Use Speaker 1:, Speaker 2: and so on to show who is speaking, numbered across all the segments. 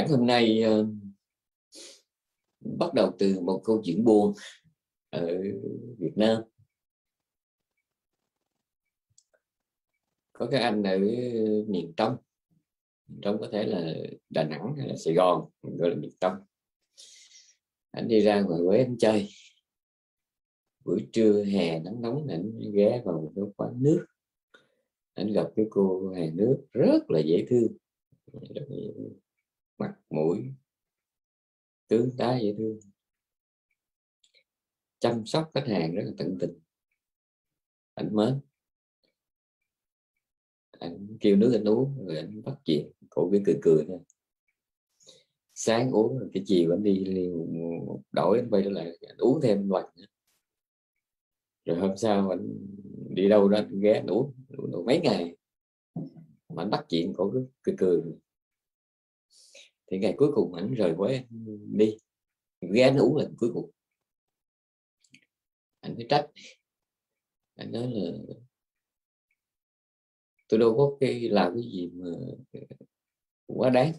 Speaker 1: Bản hôm nay uh, bắt đầu từ một câu chuyện buồn ở Việt Nam. Có cái anh ở miền trong, trong có thể là Đà Nẵng hay là Sài Gòn, gọi là miền trong. Anh đi ra ngoài Huế anh chơi. Buổi trưa hè nắng nóng anh ghé vào một cái quán nước. Anh gặp cái cô hàng nước rất là dễ thương mặt mũi tướng tá dễ thương. Chăm sóc khách hàng rất là tận tình. Anh mến. Anh kêu nước anh uống rồi anh bắt chuyện. Cổ cứ cười cười thôi. Sáng uống rồi cái chiều anh đi đổi anh quay trở lại anh uống thêm một lần rồi hôm sau anh đi đâu đó anh ghé anh uống, uống mấy ngày. Mà anh bắt chuyện cổ cứ cười cười thì ngày cuối cùng ảnh rời quê đi. Ghé anh uống lần cuối cùng. Anh phải trách. Anh nói là tôi đâu có cái làm cái gì mà quá đáng.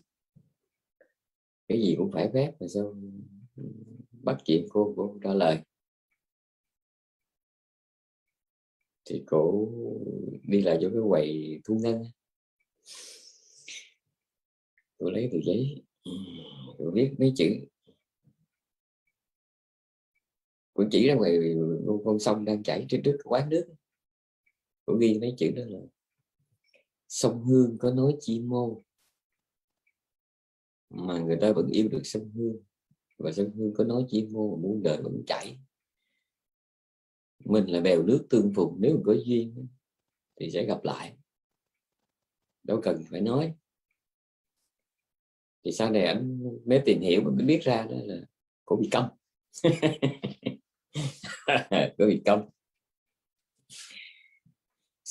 Speaker 1: Cái gì cũng phải phép mà sao bắt chuyện cô cô trả lời? Thì cổ đi lại cho cái quầy thu ngân tôi lấy tờ giấy ừ, tôi viết mấy chữ. Cũng chỉ ra ngoài con sông đang chảy trên trước quán nước. Tôi ghi mấy chữ đó là sông Hương có nói chi mô, mà người ta vẫn yêu được sông Hương, và sông Hương có nói chi mô, mà muốn đời vẫn chảy. Mình là bèo nước tương phùng, nếu mình có duyên thì sẽ gặp lại. Đâu cần phải nói thì sau này anh mới tìm hiểu mới biết ra đó là cô bị công cô bị công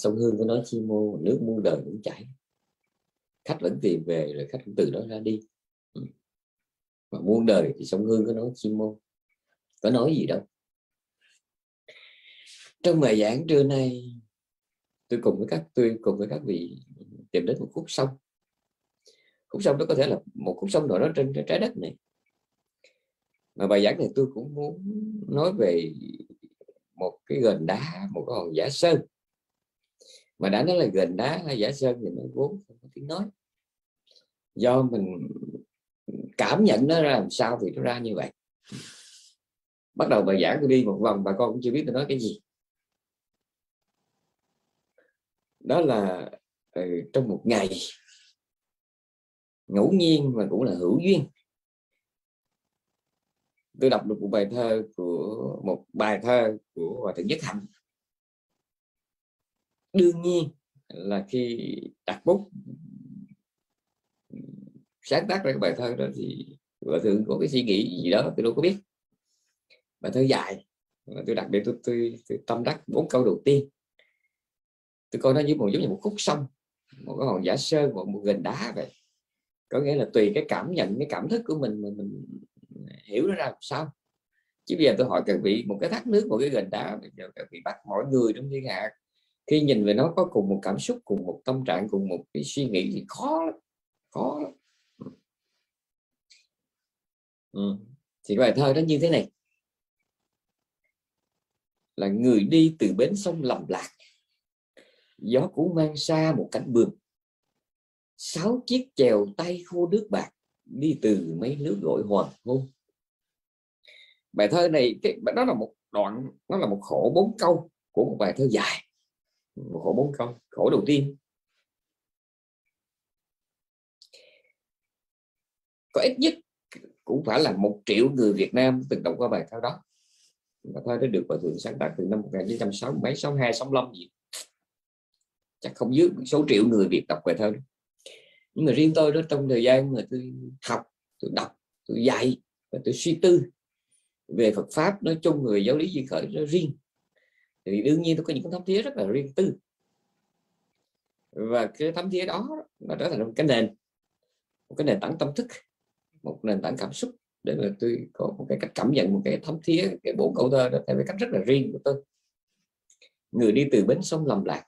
Speaker 1: sông hương có nói chi mô, nước muôn đời vẫn chảy. Khách vẫn tìm về rồi khách cũng từ đó ra đi. Ừ. Mà muôn đời thì sông hương có nói chi mô. Có nói gì đâu. Trong bài giảng trưa nay, tôi cùng với các, tôi cùng với các vị tìm đến một khúc sông khúc sông đó có thể là một khúc sông nào đó trên trái đất này. Mà bài giảng này tôi cũng muốn nói về một cái gần đá một cái hòn giả sơn. Mà đã nói là gần đá hay giả sơn thì nó vốn không có tiếng nói. Do mình cảm nhận nó ra làm sao thì nó ra như vậy. Bắt đầu bài giảng tôi đi một vòng bà con cũng chưa biết tôi nói cái gì. Đó là ừ, trong một ngày ngẫu nhiên và cũng là hữu duyên. Tôi đọc được một bài thơ của một bài thơ của hòa thượng nhất hạnh. Đương nhiên là khi đặt bút sáng tác ra cái bài thơ đó thì hòa thượng có cái suy nghĩ gì đó tôi đâu có biết. Bài thơ dài tôi đặt để tôi, tôi, tôi tâm đắc bốn câu đầu tiên. Tôi coi nó như một giống như một khúc sông một cái hòn giả sơn một, một gành đá vậy có nghĩa là tùy cái cảm nhận, cái cảm thức của mình mà mình hiểu nó ra sao. Chứ bây giờ tôi hỏi các vị một cái thác nước, một cái gành đá, bây giờ các vị bắt mọi người trong thiên hạ? Khi nhìn về nó có cùng một cảm xúc, cùng một tâm trạng, cùng một cái suy nghĩ thì khó lắm khó lắm. Ừ. ừ. thì bài thơ nó như thế này. Là người đi từ bến sông lầm lạc, gió cũng mang xa một cánh bường sáu chiếc chèo tay khô nước bạc đi từ mấy nước gọi hoàng hôn. Bài thơ này, cái, đó là một đoạn, nó là một khổ bốn câu của một bài thơ dài. Một khổ bốn câu, khổ đầu tiên. Có ít nhất cũng phải là một triệu người Việt Nam từng đọc qua bài thơ đó. Bài thơ đó được bài thượng sáng tác từ năm 1960 mấy 62 65 gì. Chắc không dưới số triệu người Việt đọc bài thơ đó nhưng mà riêng tôi đó, trong thời gian mà tôi học, tôi đọc, tôi dạy và tôi suy tư về Phật pháp nói chung người giáo lý duy khởi nó riêng, thì đương nhiên tôi có những thấm thía rất là riêng tư. Và cái thấm thía đó, nó trở thành một cái nền, một cái nền tảng tâm thức, một nền tảng cảm xúc để mà tôi có một cái cách cảm nhận, một cái thấm thía, cái bộ câu thơ đó theo cái cách rất là riêng của tôi. Người đi từ bến sông lầm lạc,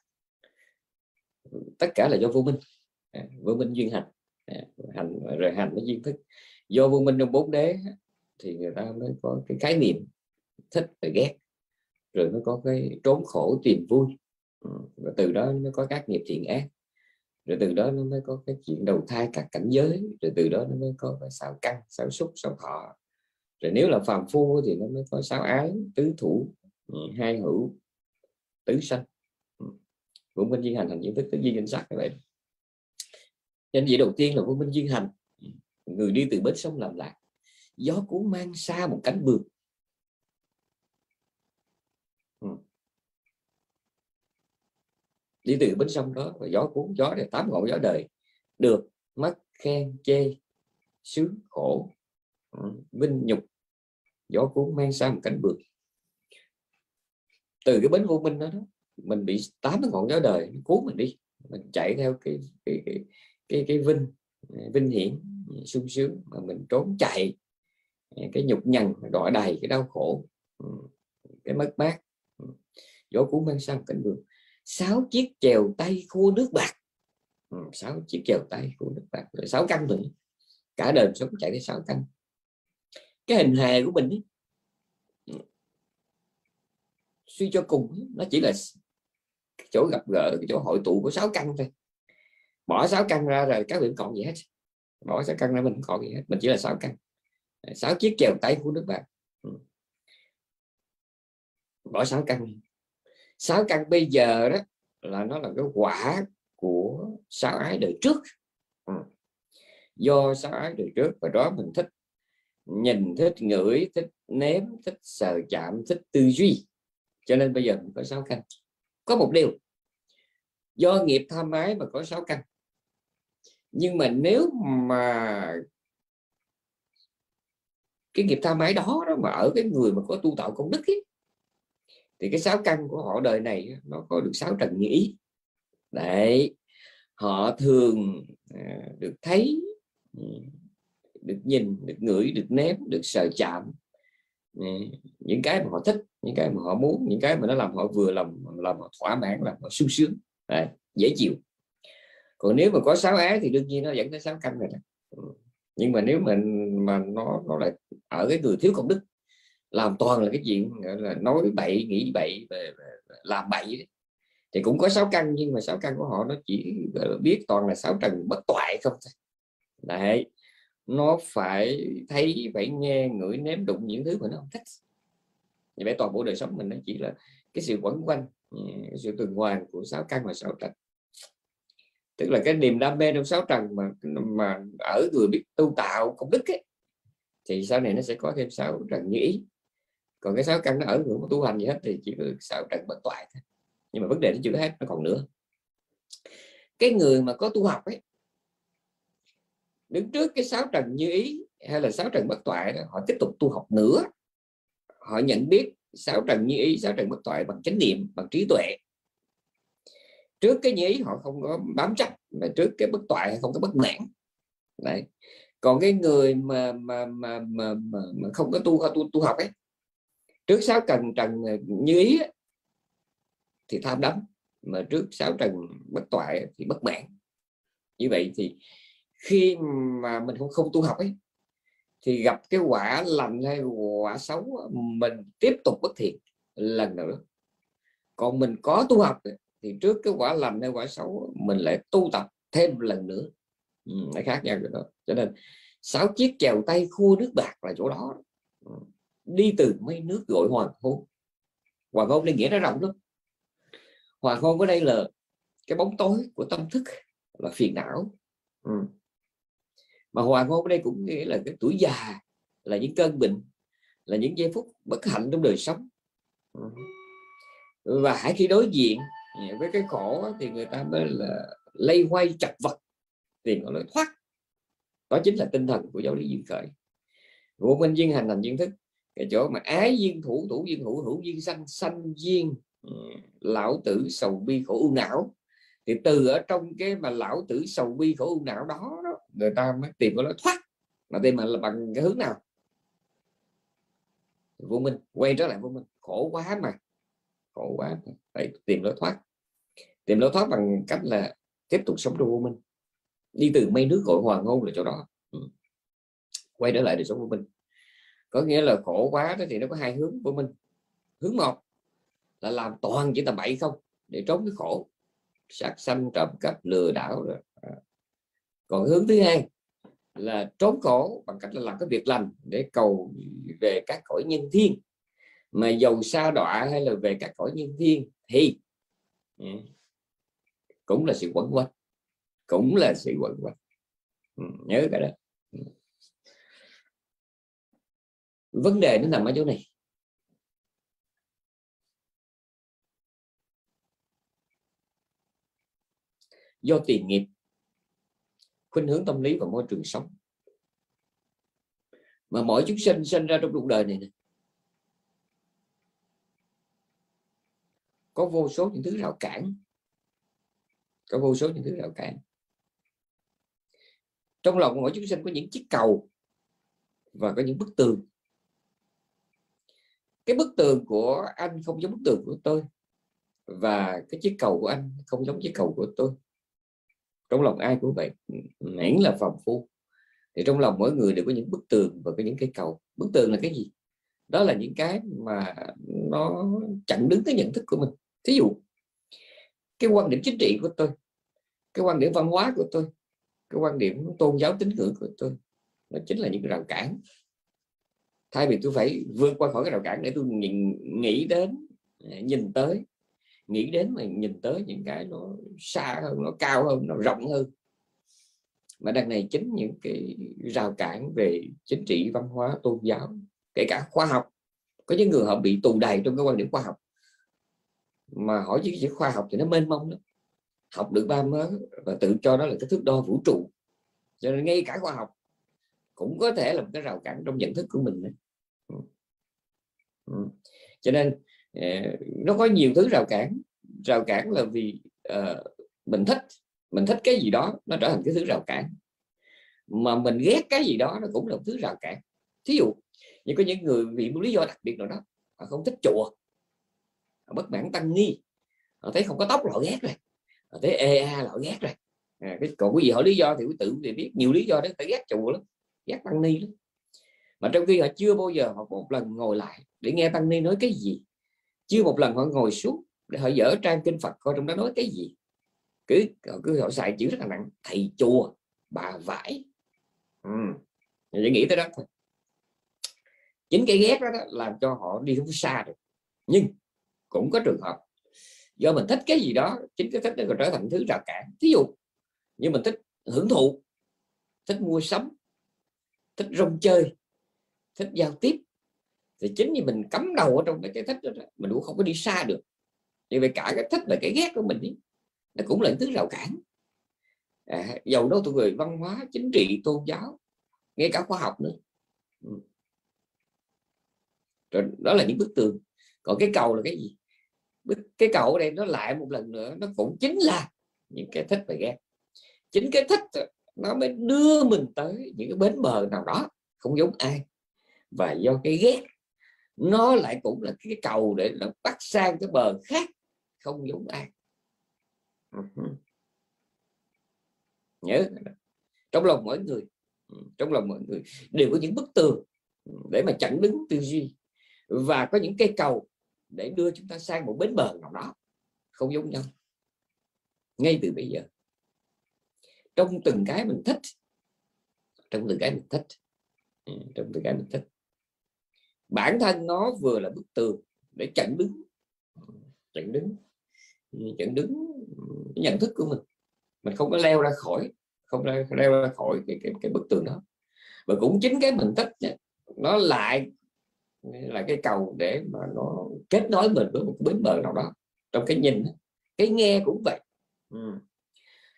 Speaker 1: tất cả là do vô minh. À, vô minh duyên hành. À, hành, rồi hành mới duyên thức. Do vô minh trong bốn đế thì người ta mới có cái khái niệm thích và ghét. Rồi mới có cái trốn khổ tìm vui. Ừ, và từ đó mới có các nghiệp thiện ác. Rồi từ đó nó mới có cái chuyện đầu thai các cảnh giới. Rồi từ đó nó mới có cái xạo căn xạo xúc xạo thọ. Rồi nếu là phàm phu thì nó mới có sáu ái, tứ thủ ừ, hai hữu, tứ sanh. Ừ. Vô minh duyên hành hành duyên thức, tứ duyên danh sắc như vậy danh vị đầu tiên là vô minh duyên hành. Người đi từ bến sông làm lạc gió cuốn mang xa một cánh vườn ừ. đi từ bến sông đó và gió cuốn gió để tám ngọn gió đời. Được mất khen chê sướng khổ ừ, vinh nhục. Gió cuốn mang sang một cánh vườn từ cái bến vô minh đó, đó mình bị tám ngọn gió đời nó cuốn mình đi. Mình chạy theo cái cái cái cái, cái vinh vinh hiển sung sướng mà mình trốn chạy cái nhục nhằn đọa đầy cái đau khổ cái mất mát gió cuốn mang sang cảnh vườn. Sáu chiếc chèo tay khua nước bạc sáu chiếc chèo tay khua nước bạc rồi sáu căn nữa cả đời sống chạy tới sáu căn cái hình hài của mình ấy, suy cho cùng nó chỉ là chỗ gặp gỡ chỗ hội tụ của sáu căn thôi bỏ sáu căn ra rồi các vị còn gì hết. Bỏ sáu căn ra mình còn gì hết. Mình chỉ là sáu căn. Sáu chiếc chèo tay của nước bạc ừ. bỏ sáu căn sáu căn bây giờ đó là nó là cái quả của sáu ái đời trước. Ừ. Do sáu ái đời trước và đó mình thích nhìn, thích ngửi, thích nếm, thích sờ chạm, thích tư duy. Cho nên bây giờ mình có sáu căn. Có một điều. Do nghiệp tham ái mà có sáu căn nhưng mà nếu mà cái nghiệp tham ái đó, đó mà ở cái người mà có tu tạo công đức ấy, thì cái sáu căn của họ đời này nó có được sáu trần nghĩ đấy họ thường à, được thấy ừ, được nhìn được ngửi được ném được sờ chạm ừ, những cái mà họ thích những cái mà họ muốn những cái mà nó làm họ vừa làm làm họ thỏa mãn làm họ sung sướng. Đấy, dễ chịu còn nếu mà có sáu ái thì đương nhiên nó dẫn tới sáu căn rồi ừ. nhưng mà nếu mình mà nó nó lại ở cái người thiếu công đức, làm toàn là cái chuyện là, nói bậy, nghĩ bậy làm bậy thì cũng có sáu căn, nhưng mà sáu căn của họ nó chỉ biết toàn là sáu trần bất toại không thôi. Đấy. Nó phải thấy, phải nghe, ngửi, nếm đụng những thứ mà nó không thích. Như vậy toàn bộ đời sống mình nó chỉ là cái sự quẩn quanh ừ, sự tuần hoàn của sáu căn và sáu trần tức là cái niềm đam mê trong sáu trần mà mà ở người biết tu tạo công đức ấy, thì sau này nó sẽ có thêm sáu trần như ý. Còn cái sáu căn nó ở ngưỡng tu hành gì hết thì chỉ có sáu trần bất toại thôi. Nhưng mà vấn đề nó chưa hết nó còn nữa. Cái người mà có tu học ấy đứng trước cái sáu trần như ý hay là sáu trần bất toại họ tiếp tục tu học nữa. Họ nhận biết sáu trần như ý sáu trần bất toại bằng chánh niệm bằng trí tuệ trước cái nhí họ không có bám chắc mà trước cái bất toại không có bất mãn. Đấy. Còn cái người mà mà mà mà, mà, mà không có tu à, tu tu học ấy trước sáu trần trần như ý thì tham đắm mà trước sáu trần bất toại thì bất mãn. Như vậy thì khi mà mình không không tu học ấy thì gặp cái quả lành hay quả xấu mình tiếp tục bất thiện lần nữa. Còn mình có tu học thì trước cái quả lành hay quả xấu mình lại tu tập thêm một lần nữa. Ừ, nó khác nhau rồi đó. Cho nên sáu chiếc chèo tay khu nước bạc là chỗ đó. Ừ, đi từ mấy nước gọi hoàng hôn. Hoàng hôn đây nghĩa nó rộng lắm. Hoàng hôn ở đây là cái bóng tối của tâm thức là phiền não. Ừ. mà hoàng hôn ở đây cũng nghĩa là cái tuổi già là những cơn bệnh là những giây phút bất hạnh trong đời sống. Ừ. và hãy khi đối diện với cái khổ thì người ta mới là lây hoay chặt vật tìm gọi lối thoát. Đó chính là tinh thần của giáo lý duyên khởi. Vô minh duyên hành hành duyên thức cái chỗ mà ái duyên thủ thủ duyên hữu hữu duyên sanh sanh duyên ừ, lão tử sầu bi khổ u não. Thì từ ở trong cái mà lão tử sầu bi khổ u não đó, đó người ta mới tìm cái lối thoát. Mà tìm mà là bằng cái hướng nào? Vô minh quay trở lại vô minh. Khổ quá mà khổ quá. Phải tìm lối thoát. Tìm lối thoát bằng cách là tiếp tục sống trong vô minh. Đi từ mây nước gọi hoàng hôn là chỗ đó. Ừ. quay trở lại đời sống của mình có nghĩa là khổ quá đó thì nó có hai hướng của mình hướng một là làm toàn chỉ tầm bậy không để trốn cái khổ. Sát sanh, trộm cắp, lừa đảo rồi. À. Còn hướng thứ hai là trốn khổ bằng cách là làm cái việc lành để cầu về các cõi nhân thiên mà dầu sa đọa hay là về các cõi nhân thiên thì ừ, cũng là sự quẩn quanh cũng là sự quẩn quanh. Ừ, nhớ cái đó. Ừ. Vấn đề nó nằm ở chỗ này. Do tiền nghiệp khuynh hướng tâm lý và môi trường sống. Mà mỗi chúng sinh sinh ra trong cuộc đời này, này có vô số những thứ rào cản. Có vô số những thứ rào cản. Trong lòng mỗi chúng sinh có những chiếc cầu và có những bức tường. Cái bức tường của anh không giống bức tường của tôi và cái chiếc cầu của anh không giống chiếc cầu của tôi. Trong lòng ai cũng vậy, miễn là phàm phu. Thì trong lòng mỗi người đều có những bức tường và có những cái cầu. Bức tường là cái gì? Đó là những cái mà nó chặn đứng cái nhận thức của mình thí dụ cái quan điểm chính trị của tôi cái quan điểm văn hóa của tôi cái quan điểm tôn giáo tín ngưỡng của tôi nó chính là những rào cản. Thay vì tôi phải vượt qua khỏi cái rào cản để tôi nhìn, nghĩ đến à, nhìn tới nghĩ đến mà nhìn tới những cái nó xa hơn nó cao hơn nó rộng hơn. Mà đằng này chính những cái rào cản về chính trị văn hóa tôn giáo kể cả khoa học. Có những người họ bị tù đầy trong cái quan điểm khoa học mà hỏi chứ chỉ khoa học thì nó mênh mông lắm học được ba mớ và tự cho đó là cái thước đo vũ trụ cho nên ngay cả khoa học cũng có thể là một cái rào cản trong nhận thức của mình đấy. Ừ. Ừ. cho nên ờ, nó có nhiều thứ rào cản rào cản là vì uh, mình thích mình thích cái gì đó nó trở thành cái thứ rào cản mà mình ghét cái gì đó nó cũng là một thứ rào cản thí dụ như có những người vì một lý do đặc biệt nào đó họ không thích chùa họ bất mãn tăng ni họ ờ, thấy không có tóc họ ghét rồi. Họ thấy ê a họ ghét rồi. À, cái còn cái gì hỏi lý do thì quý tự thì biết nhiều lý do đấy phải ghét chùa lắm ghét tăng ni lắm. Mà trong khi họ chưa bao giờ họ có một lần ngồi lại để nghe tăng ni nói cái gì chưa một lần họ ngồi xuống để họ dở trang kinh Phật coi trong đó nói cái gì. Cứ cứ họ xài chữ rất là nặng thầy chùa bà vải. Ừ. Vậy nghĩ tới đó thôi. Chính cái ghét đó, đó làm cho họ đi không xa được. Nhưng cũng có trường hợp. Do mình thích cái gì đó chính cái thích nó còn trở thành thứ rào cản. Thí dụ như mình thích hưởng thụ thích mua sắm thích rong chơi thích giao tiếp thì chính như mình cắm đầu ở trong cái thích đó, mình cũng không có đi xa được. Như vậy cả cái thích và cái ghét của mình ý, nó cũng là những thứ rào cản. À, dầu đâu tụi người văn hóa chính trị tôn giáo ngay cả khoa học nữa. Ừ. Rồi đó là những bức tường. Còn cái cầu là cái gì? Cái cầu đây nó lại một lần nữa, nó cũng chính là những cái thích và ghét chính cái thích nó mới đưa mình tới những cái bến bờ nào đó, không giống ai. Và do cái ghét, nó lại cũng là cái cầu để nó bắt sang cái bờ khác, không giống ai. Nhớ trong lòng mỗi người ừ, trong lòng mọi người đều có những bức tường để mà chặn đứng tư duy. Và có những cây cầu để đưa chúng ta sang một bến bờ nào đó không giống nhau ngay từ bây giờ. Trong từng cái mình thích trong từng cái mình thích ừ, trong từng cái mình thích. Bản thân nó vừa là bức tường để chặn đứng chặn đứng ừ, chặn đứng cái nhận thức của mình. Mình không có leo ra khỏi không leo, leo ra khỏi cái, cái, cái bức tường đó. Và cũng chính cái mình thích nó lại là cái cầu để mà nó kết nối mình với một bến bờ nào đó. Trong cái nhìn cái nghe cũng vậy. Ừ.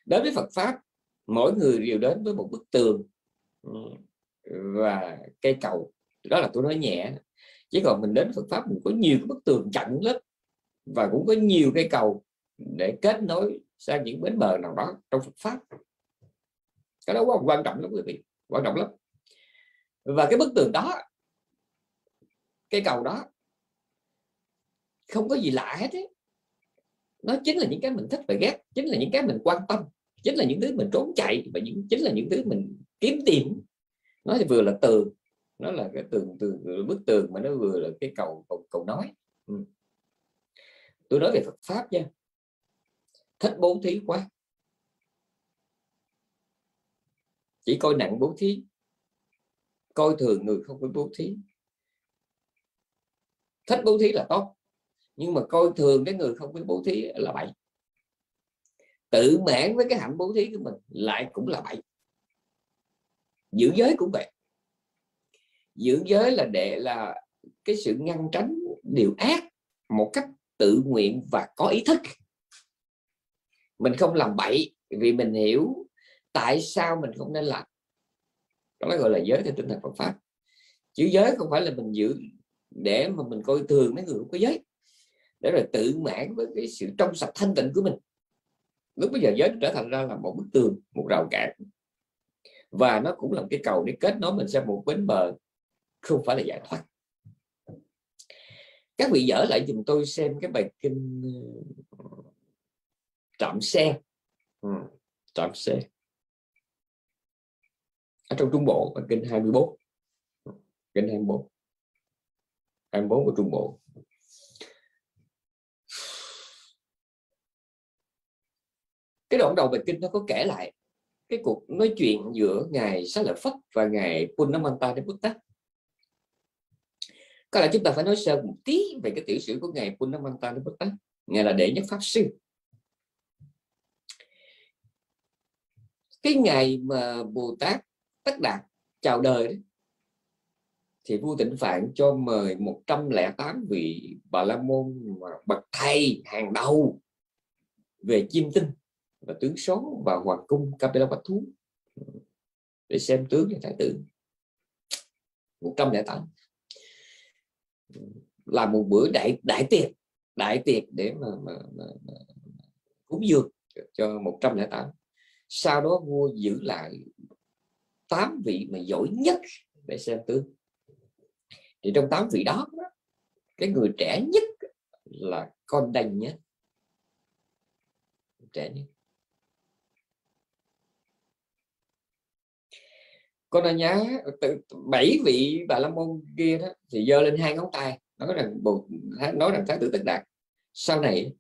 Speaker 1: đối với Phật pháp, mỗi người đều đến với một bức tường ừ, và cây cầu. Đó là tôi nói nhẹ. Chứ còn mình đến Phật pháp, mình có nhiều cái bức tường chặn lắm và cũng có nhiều cây cầu để kết nối sang những bến bờ nào đó trong Phật pháp. Cái đó quan trọng lắm quý vị, quan trọng lắm. Và cái bức tường đó cây cầu đó. Không có gì lạ hết ấy. nó chính là những cái mình thích và ghét chính là những cái mình quan tâm chính là những thứ mình trốn chạy và những chính là những thứ mình kiếm tìm. Nó thì vừa là tường nó là cái tường tường bức tường mà nó vừa là cái cầu cầu, cầu nói. Ừ. tôi nói về Phật pháp nha. Thích bố thí quá. Chỉ coi nặng bố thí. Coi thường người không có bố thí thích bố thí là tốt. Nhưng mà coi thường cái người không biết bố thí là bậy. Tự mãn với cái hạnh bố thí của mình lại cũng là bậy. Giữ giới cũng vậy. Giữ giới là để là cái sự ngăn tránh điều ác một cách tự nguyện và có ý thức. Mình không làm bậy vì mình hiểu tại sao mình không nên làm. Đó gọi là giới theo tinh thần Phật pháp. Chữ giới không phải là mình giữ để mà mình coi thường mấy người không có giới. Để rồi tự mãn với cái sự trong sạch thanh tịnh của mình. Lúc bây giờ giới trở thành ra là một bức tường một rào cản. Và nó cũng là một cái cầu để kết nối mình sang một bến bờ không phải là giải thoát. Các vị dở lại dùm tôi xem cái bài kinh ờ, trạm xe. Ừ, trạm xe. Ở trong trung bộ bài kinh 24 ừ, kinh 24 24 của trung bộ. Cái đoạn đầu bài kinh nó có kể lại cái cuộc nói chuyện giữa ngài Xá Lợi Phất và ngài Punnamanta đến Bút Tát có lẽ chúng ta phải nói sơ một tí về cái tiểu sử của ngài Punnamanta đến Bút Tát ngài là đệ nhất pháp sư. Cái ngày mà Bồ Tát Tất Đạt chào đời đấy, thì vua Tịnh Phạn cho mời 108 vị bà la môn mà bậc thầy hàng đầu về chiêm tinh và tướng số và hoàng cung Capella bạch Thú. Để xem tướng cho thái tử. 108 là một bữa đại đại tiệc đại tiệc để mà, mà, mà, mà cúng dường cho 108 sau đó vua giữ lại 8 vị mà giỏi nhất để xem tướng thì trong tám vị đó, cái người trẻ nhất là con đành nhất. Trẻ nhất. Con đã từ bảy vị bà la môn kia đó, thì giơ lên hai ngón tay, nói rằng bồ nói rằng thái tử tất đạt, sau này,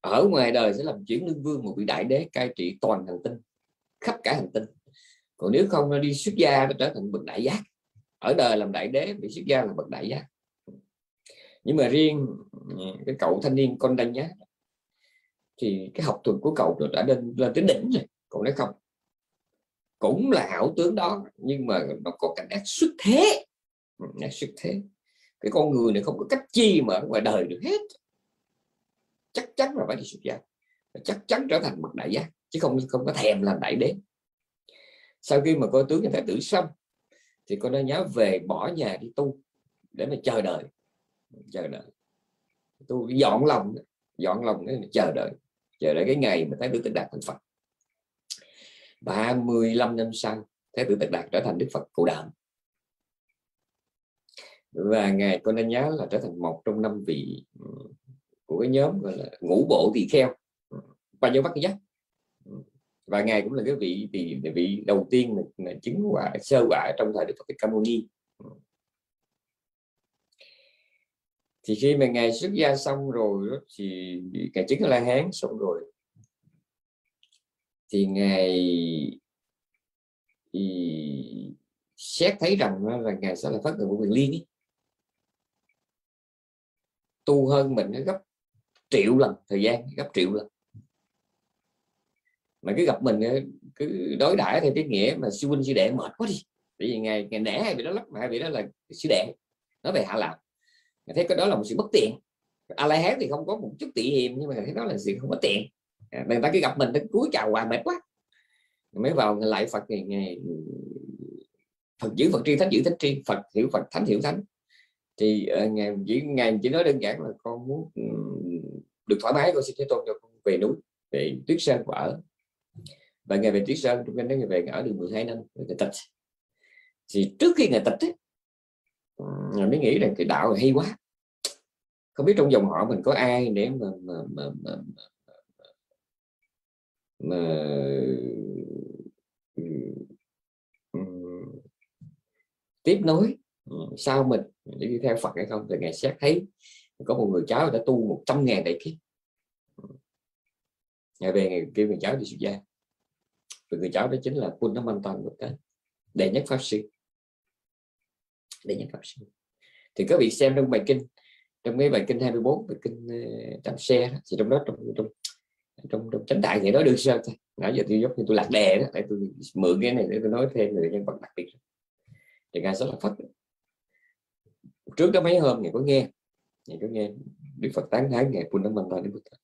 Speaker 1: ở ngoài đời sẽ làm chuyển lương vương một vị đại đế cai trị toàn hành tinh, khắp cả hành tinh. Còn nếu không, nó đi xuất gia nó trở thành bậc đại giác ở đời làm đại đế bị xuất gia là bậc đại giác. Nhưng mà riêng ừ, cái cậu thanh niên con đanh nhá thì cái học thuật của cậu đã lên lên tới đỉnh rồi cậu nói không, cũng là hảo tướng đó, nhưng mà nó có cảnh ác xuất thế. Ừ, ác xuất thế. Cái con người này không có cách chi mà ở ngoài đời được hết. Chắc chắn là phải đi xuất gia chắc chắn trở thành bậc đại giác, chứ không không có thèm làm đại đế. Sau khi mà coi tướng nhà thái tử xong thì con đã nhớ về bỏ nhà đi tu để mà chờ đợi chờ đợi. Tu dọn lòng dọn lòng để chờ đợi chờ đợi cái ngày mà thái tử tịch đạt thành phật. 35 năm sau Thái tử tịch Đạt trở thành Đức Phật Cụ Đạm và ngài con nên nhớ là trở thành một trong năm vị ừ, của cái nhóm gọi là ngũ bộ tỳ kheo. Và ừ, dấu bắt giác và ngài cũng là cái vị vị vị đầu tiên là, chứng quả sơ quả trong thời Đức Phật Ca Mâu Ni. Ừ. Thì khi mà ngài xuất gia xong rồi thì ngài chứng la hán xong rồi. Thì ngài thì xét thấy rằng là ngài sẽ là phát người của quyền liên ấy. tu hơn mình nó gấp triệu lần thời gian gấp triệu lần mà cứ gặp mình ờ, cứ đối đãi theo cái nghĩa mà sư huynh sư đệ mệt quá đi. Bởi vì ngày ngày nẻ hay bị đó lắm hay bị đó là sư đệ nói về hạ lạc. Thấy cái đó là một sự bất tiện. A la hán thì không có một chút tị hiềm nhưng mà thấy đó là sự không có tiện. À, người ta cứ gặp mình nó cúi chào hoài mệt quá. Mới vào lại phật ngày ngày phật giữ phật tri thánh giữ thánh tri phật hiểu phật thánh hiểu thánh. Thì uh, ngày chỉ ngày chỉ nói đơn giản là con muốn được thoải mái con xin thế tôn cho con về núi về tuyết sơn của ở và ngày về trí sơn trong ngày về ở được 12 năm người tịch. Thì trước khi ngày tịch ấy, mình mới nghĩ rằng cái đạo là hay quá. Không biết trong dòng họ mình có ai để mà, mà, mà, mà, mà mà tiếp nối sau mình để đi theo Phật hay không thì ngài xét thấy có một người cháu đã tu 100 ngàn đại kiếp. Ngày về ngày kêu người cháu đi xuất gia và người cháu đó chính là Punnamantan một cái đệ nhất pháp sư. Đệ nhất pháp sư. Thì có vị xem trong bài kinh trong mấy bài kinh 24 bài kinh ờ, trạm xe đó, thì trong đó trong trong trong, trong chánh đại thì nói được sao thôi nãy giờ tôi giúp tôi lạc đề đó để tôi mượn cái này để tôi nói thêm về nhân vật đặc biệt. Thì ngài rất là phật trước đó mấy hôm ngài có nghe ngài có nghe đức phật tán thán ngài Punamanta Đức Phật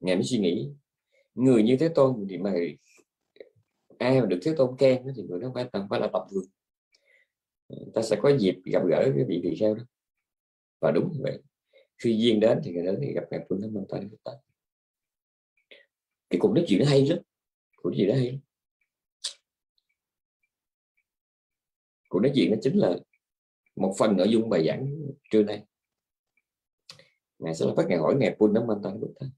Speaker 1: ngài mới suy nghĩ người như thế tôn thì mà ai mà được thế tôn khen thì người đó phải tầm, phải là tập thường ờ, ta sẽ có dịp gặp gỡ cái vị tỳ kheo đó. Và đúng như vậy, khi duyên đến thì người đó thì gặp ngài Punamanta Đức Phật cái cuộc nói chuyện nó hay lắm. Cuộc gì đó hay lắm. cuộc nói chuyện nó chính là một phần nội dung bài giảng trưa nay. Ngài sẽ bắt ngài hỏi ngài Pun Nam đức thánh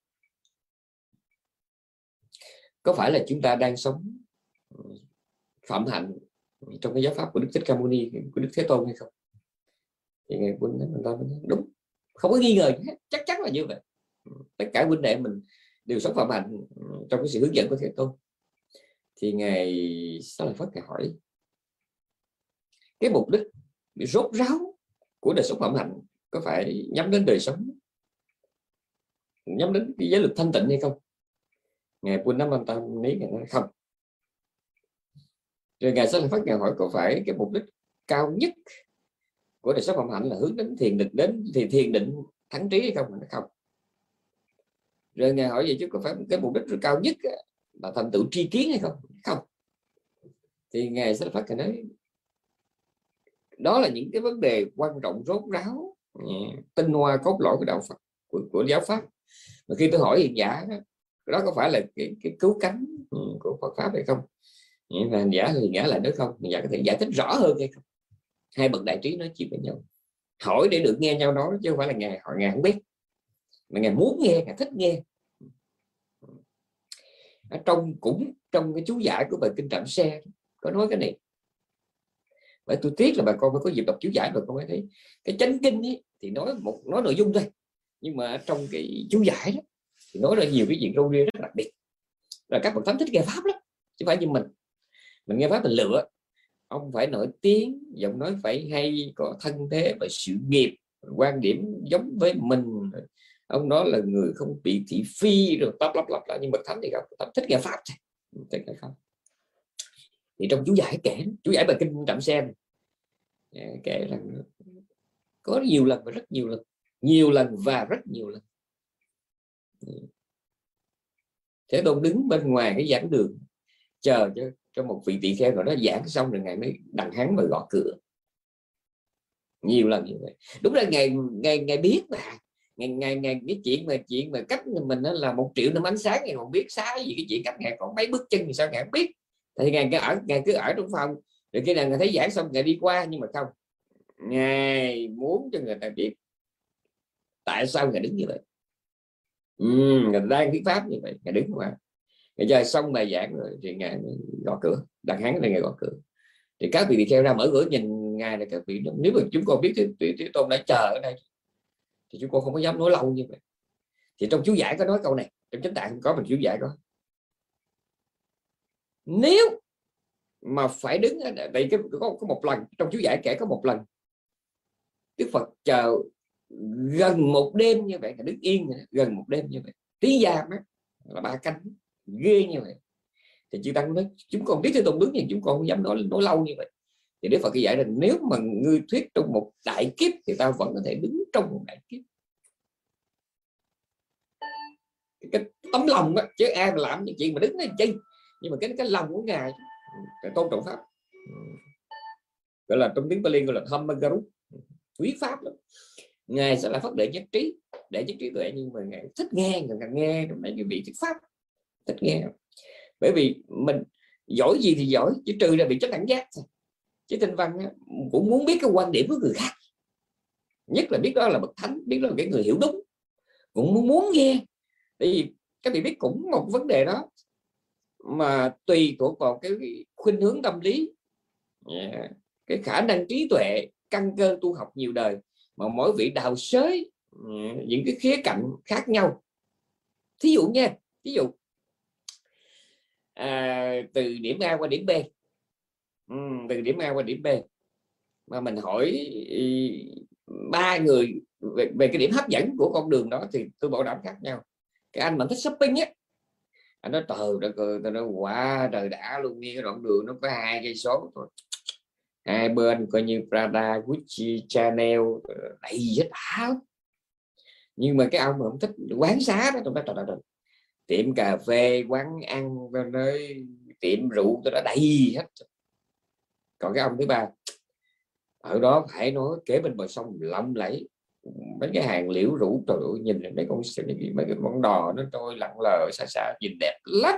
Speaker 1: có phải là chúng ta đang sống ờ, phạm hạnh trong cái giáo pháp của Đức Thích Ca Mâu Ni, của Đức Thế Tôn hay không? Thì ngài quân mình nói đúng. Không có nghi ngờ chắc chắn là như vậy. Ừ. Tất cả huynh đệ mình đều sống phạm hạnh ừ, trong cái sự hướng dẫn của Thế Tôn. Thì ngài sẽ là phát ngài hỏi, cái mục đích bị rốt ráo của đời sống phạm hạnh có phải nhắm đến đời sống? Nhắm đến cái giới lực thanh tịnh hay không? Ngài Pun Nam Tam lý ngài nói không. Rồi ngài sanh phát ngài hỏi có phải cái mục đích cao nhất của đời sống phạm hạnh là hướng đến thiền định đến thì thiền định thắng trí hay không? Nó không. Rồi ngài hỏi vậy chứ có phải cái mục đích cao nhất là thành tựu tri kiến hay không? Không. Thì ngài sẽ phát ngài nói đó là những cái vấn đề quan trọng rốt ráo ừ, tinh hoa cốt lõi của đạo Phật của, của giáo pháp. Mà khi tôi hỏi hiện giả đó, có phải là cái, cái cứu cánh ừ, của Phật pháp hay không? Và giả thì giả lại nói không? Giả có thể giải thích rõ hơn hay không? Hai bậc đại trí nói chuyện với nhau. Hỏi để được nghe nhau nói chứ không phải là ngài hỏi ngài không biết. Mà ngài muốn nghe ngài thích nghe. Ở trong cũng trong cái chú giải của bài kinh trạm xe có nói cái này. Bởi tôi tiếc là bà con phải có dịp đọc chú giải bà con mới thấy. Cái chánh kinh ấy, thì nói một nói nội dung thôi. Nhưng mà trong cái chú giải đó thì nói ra nhiều cái chuyện râu ria rất đặc biệt. Là các bậc thánh thích nghe pháp lắm, chứ phải như mình. Mình nghe pháp mình lựa. Ông phải nổi tiếng, giọng nói phải hay, có thân thế và sự nghiệp quan điểm giống với mình. Ông đó là người không bị thị phi, rồi tấp lắp lắp lại nhưng bậc thánh thì gặp, thánh thích nghe pháp thích nghe pháp thì trong chú giải kể, chú giải bài kinh trạm xem à, kể rằng có nhiều lần và rất nhiều lần nhiều lần và rất nhiều lần thế tôn đứng bên ngoài cái giảng đường, chờ cho cho một vị tỳ kheo rồi đó giảng xong rồi ngày mới đằng hắn và gõ cửa. Nhiều lần như vậy. Đúng là ngày ngày ngày biết mà. Ngày ngày ngày cái chuyện mà chuyện mà cách mình đó là một triệu năm ánh sáng ngày còn biết sai gì cái chuyện cách ngày còn mấy bước chân thì sao ngày biết. Thì ngày cứ ở ngày cứ ở trong phòng. Rồi khi nào ngài thấy giảng xong, ngài đi qua, nhưng mà không. Ngài muốn cho người ta biết tại sao ngài đứng như vậy ừ, ngài đang thuyết pháp như vậy ngài đứng qua ngài chơi xong bài giảng rồi thì ngài gõ cửa đặt hắn là ngài gõ cửa. Thì các vị đi theo ra mở cửa nhìn ngài là các vị nếu mà chúng con biết thì, thì, tôn đã chờ ở đây thì chúng con không có dám nói lâu như vậy. Thì trong chú giải có nói câu này trong chính tạng có mình chú giải có. Nếu mà phải đứng đây có, có một lần trong chú giải kể có một lần Đức Phật chờ gần một đêm như vậy là đứng yên gần một đêm như vậy. Tí giam á là ba cánh ghê như vậy. Thì chư tăng nói chúng con biết thế tôn đứng nhưng chúng con không dám nói nói lâu như vậy. Thì Đức Phật cái giải là nếu mà ngươi thuyết trong một đại kiếp thì ta vẫn có thể đứng trong một đại kiếp. Cái tấm lòng đó, chứ ai mà làm những chuyện mà đứng lên chi. Nhưng mà cái cái lòng của ngài cái tôn trọng pháp. Gọi là trong tiếng Bali gọi là Dhammagaru quý pháp lắm ngài sẽ là phát đệ nhất trí để nhất trí tuệ nhưng mà ngài thích nghe ngài nghe mấy cái vị thuyết pháp thích nghe. Bởi vì mình giỏi gì thì giỏi chứ trừ là bị chất cảnh giác chứ tinh văn cũng muốn biết cái quan điểm của người khác. Nhất là biết đó là bậc thánh biết đó là cái người hiểu đúng. Cũng muốn, muốn nghe. Tại vì các vị biết cũng một vấn đề đó mà tùy thuộc vào cái khuynh hướng tâm lý. Yeah. cái khả năng trí tuệ căn cơ tu học nhiều đời mà mỗi vị đào sới ừ, những cái khía cạnh khác nhau. Thí dụ nha ví dụ à, từ điểm A qua điểm B. Ừ, từ điểm A qua điểm B. Mà mình hỏi ừ, ba người về, về cái điểm hấp dẫn của con đường đó thì tôi bảo đảm khác nhau. Cái anh mà thích shopping á anh nói trời đất ơi tôi nói quá trời đã luôn nghe cái đoạn đường nó có hai cây số thôi hai bên coi như Prada, Gucci, Chanel ờ, đầy hết áo. Nhưng mà cái ông mà không thích quán xá đó tôi nói trời trời tiệm cà phê quán ăn nơi tiệm rượu tôi đã đầy hết còn cái ông thứ ba ở đó phải nói kế bên bờ sông lộng lẫy mấy cái hàng liễu rủ trời ơi, nhìn mấy con mấy cái món đò nó trôi lặng lờ xa xa nhìn đẹp lắm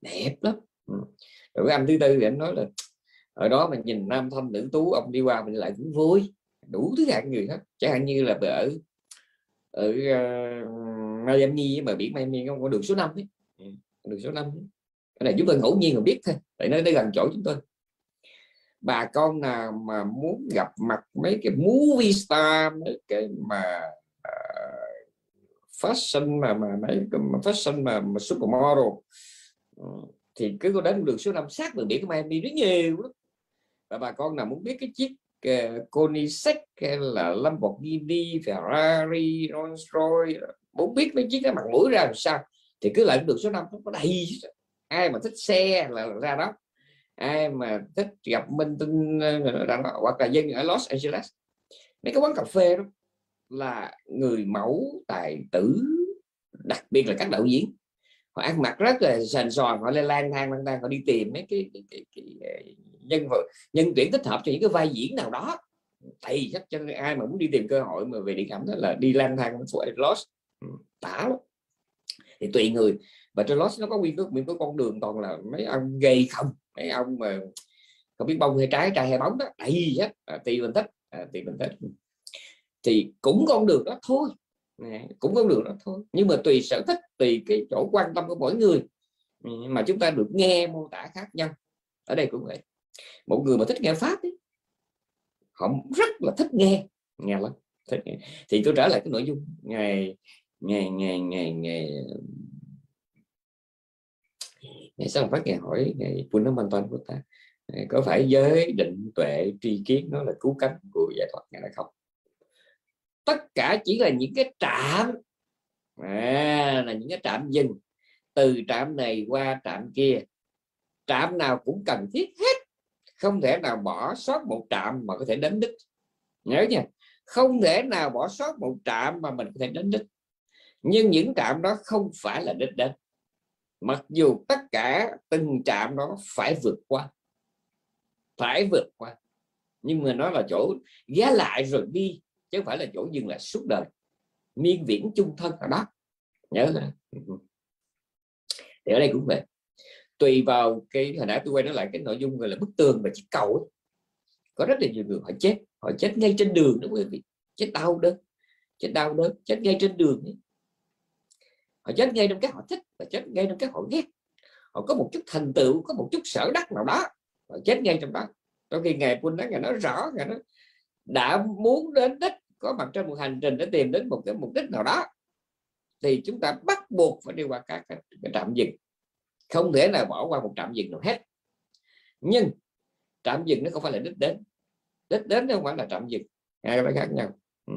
Speaker 1: đẹp lắm. Ừ. Rồi cái anh thứ tư thì anh nói là ở đó mình nhìn nam thanh nữ tú ông đi qua mình lại cũng vui đủ thứ hạng người hết chẳng hạn như là ở ở uh, Miami mà biển Miami không có đường số 5 ấy. Ừ, đường số 5 ấy. cái này chúng tôi ngẫu nhiên mà biết thôi tại nó gần chỗ chúng tôi bà con nào mà muốn gặp mặt mấy cái movie star mấy cái mà uh, fashion mà mà mấy cái mà fashion mà, mà supermodel uh, thì cứ có đến đường số 5 sát đường biển của Miami rất nhiều lắm và bà con nào muốn biết cái chiếc ờ, uh, Koenigsegg hay là Lamborghini Ferrari Rolls Royce muốn biết mấy chiếc cái mặt mũi ra làm sao thì cứ lại đường số 5 nó có đầy ai mà thích xe là ra đó. Ai mà thích gặp minh tinh ờ, hoặc là dân ở Los Angeles mấy cái quán cà phê đó là người mẫu tài tử đặc biệt là các đạo diễn. Họ ăn mặc rất là sành sòn họ lên lang thang lang thang họ đi tìm mấy cái, cái, cái, cái, cái nhân vật nhân tuyển thích hợp cho những cái vai diễn nào đó. Thì chắc cho ai mà muốn đi tìm cơ hội mà về điện ảnh đó là đi lang thang Los lost ừ, tả lắm. Thì tùy người và trên lost nó có nguyên cái nguyên có con đường toàn là mấy ông gây không mấy ông mà không biết bông hay trái trai hay bóng đó. Đầy hết à, tùy mình thích à, tùy mình thích thì cũng con đường đó thôi. À, cũng con đường đó thôi. Nhưng mà tùy sở thích tùy cái chỗ quan tâm của mỗi người. Ừ, mà chúng ta được nghe mô tả khác nhau. Ở đây cũng vậy một người mà thích nghe pháp ấy, họ rất là thích nghe nghe lắm thích nghe. thì tôi trở lại cái nội dung ngày ngày ngày ngày ngày ngày sau phát ngày hỏi ngày Puna Mantan của ta có phải giới định tuệ tri kiến nó là cứu cánh của dạ giải thoát ngày là không? Tất cả chỉ là những cái trạm. À, là những cái trạm dừng. Từ trạm này qua trạm kia trạm nào cũng cần thiết hết không thể nào bỏ sót một trạm mà có thể đến đích. Nhớ nha, không thể nào bỏ sót một trạm mà mình có thể đến đích. Nhưng những trạm đó không phải là đích đến. Mặc dù tất cả từng trạm đó phải vượt qua, phải vượt qua. Nhưng mà nó là chỗ ghé lại rồi đi, chứ không phải là chỗ dừng lại suốt đời. Miên viễn chung thân ở đó. Nhớ là ừ. thì ở đây cũng vậy tùy vào cái hồi nãy tôi quay nó lại cái nội dung gọi là bức tường và chiếc cầu ấy. có rất là nhiều người họ chết họ chết ngay trên đường đó quý vị. Chết đau đớn chết đau đớn chết ngay trên đường ấy. Họ chết ngay trong cái họ thích và chết ngay trong cái họ ghét. Họ có một chút thành tựu có một chút sở đắc nào đó họ chết ngay trong đó. Trong khi ngày quân đó ngày nó rõ ngày nó đã muốn đến đích có mặt trên một hành trình để tìm đến một cái mục đích nào đó thì chúng ta bắt buộc phải đi qua các cái, cái trạm dừng không thể nào bỏ qua một trạm dừng nào hết. Nhưng trạm dừng nó không phải là đích đến. Đích đến nó không phải là trạm dừng. Hai cái khác nhau. Ừ.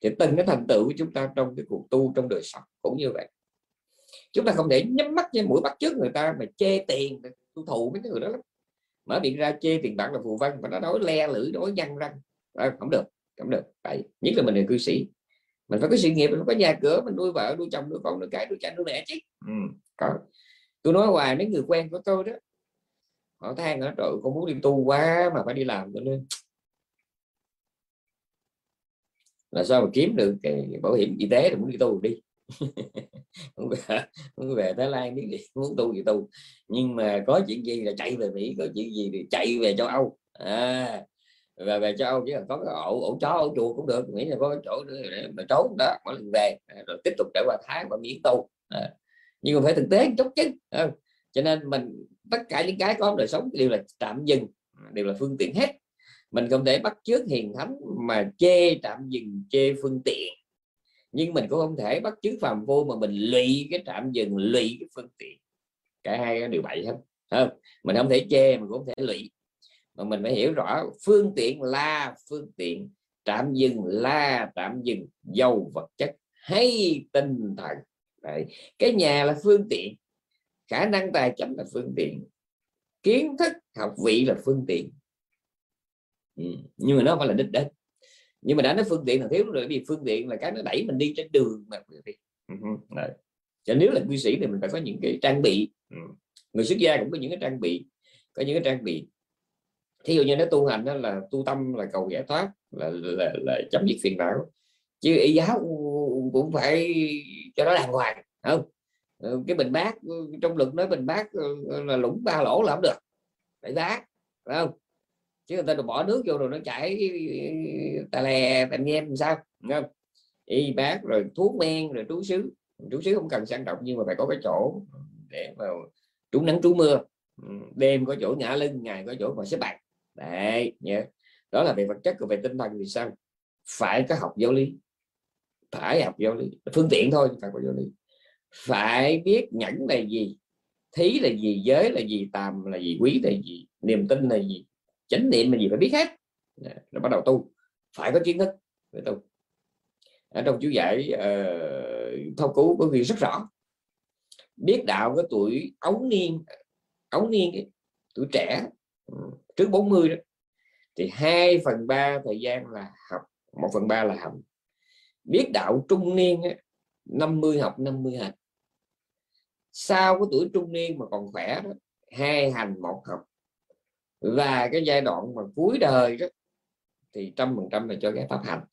Speaker 1: Thì từng cái thành tựu của chúng ta trong cái cuộc tu trong đời sống cũng như vậy. Chúng ta không thể nhắm mắt với mũi bắt trước người ta mà chê tiền tu thụ mấy cái người đó lắm. Mở miệng ra chê tiền bạc là phù văn và nó nói le lưỡi nói văn răng. À, không được không được. Tại nhất là mình là cư sĩ. Mình phải có sự nghiệp mình có nhà cửa mình nuôi vợ nuôi chồng nuôi con nuôi cái nuôi cha nuôi mẹ chứ. Ừ, có tôi nói hoài mấy người quen của tôi đó họ than ở trời con muốn đi tu quá mà phải đi làm cho nên là sao mà kiếm được cái bảo hiểm y tế thì muốn đi tu đi. Muốn về, muốn về Thái Lan biết gì muốn tu gì tu. Nhưng mà có chuyện gì là chạy về Mỹ có chuyện gì thì chạy về châu Âu. À, và về châu Âu chỉ cần có cái ổ ổ chó ổ chuột cũng được. Nghĩ là có chỗ để mà trốn đó mỗi lần về à, rồi tiếp tục trở qua tháng và miễn tu. À, nhưng mà phải thực tế chút chứ cho nên mình, tất cả những cái có đời sống đều là tạm dừng, đều là phương tiện hết. Mình không thể bắt chước hiền thánh mà chê tạm dừng, chê phương tiện. Nhưng mình cũng không thể bắt chước phàm vô mà mình lụy cái tạm dừng, lụy cái phương tiện. Cả hai đều bậy hết không? Mình không thể chê, mình cũng không thể lụy. Mà mình phải hiểu rõ phương tiện là phương tiện, tạm dừng là tạm dừng dầu vật chất, hay tinh thần. Đấy. cái nhà là phương tiện khả năng tài chánh là phương tiện kiến thức học vị là phương tiện ừ. nhưng mà nó phải là đích đến nhưng mà đã nói phương tiện là thiếu rồi vì phương tiện là cái nó đẩy mình đi trên đường mà ừ. ừ cho nếu là quy sĩ thì mình phải có những cái trang bị ừ. người xuất gia cũng có những cái trang bị có những cái trang bị thí dụ như nó tu hành đó là tu tâm là cầu giải thoát là, là, là chấm dứt phiền não chứ y giáo cũng phải cho nó đàng hoàng không? Ừ, cái bình bát ừ, trong luật nói bình bát ừ, là lũng ba lỗ là không được phải bát, phải không? Chứ người ta được bỏ nước vô rồi nó chảy tà lè tà nhem sao không? Y bát rồi thuốc men rồi trú xứ. Trú xứ không cần sang trọng nhưng mà phải có cái chỗ để mà trú nắng trú mưa. Đêm có chỗ ngã lưng ngày có chỗ ngồi xếp bằng. Đấy nhé đó là về vật chất và về tinh thần thì sao? Phải có học giáo lý phải học giáo lý. Phương tiện thôi phải học giáo lý. Phải biết nhẫn là gì thí là gì giới là gì tàm là gì quý là gì niềm tin là gì chánh niệm là gì phải biết hết. Là bắt đầu tu. Phải có kiến thức để tu. Ở trong chú giải ờ, uh, thâu cứu có ghi rất rõ. Biết đạo cái tuổi ấu niên ấu niên ấy, tuổi trẻ ừ, trước 40 đó thì 2 phần 3 thời gian là học 1 phần 3 là hành biết đạo trung niên 50 học 50 hành. Sau cái tuổi trung niên mà còn khỏe đó hai hành một học. Và cái giai đoạn mà cuối đời đó thì trăm phần trăm là cho cái pháp hành.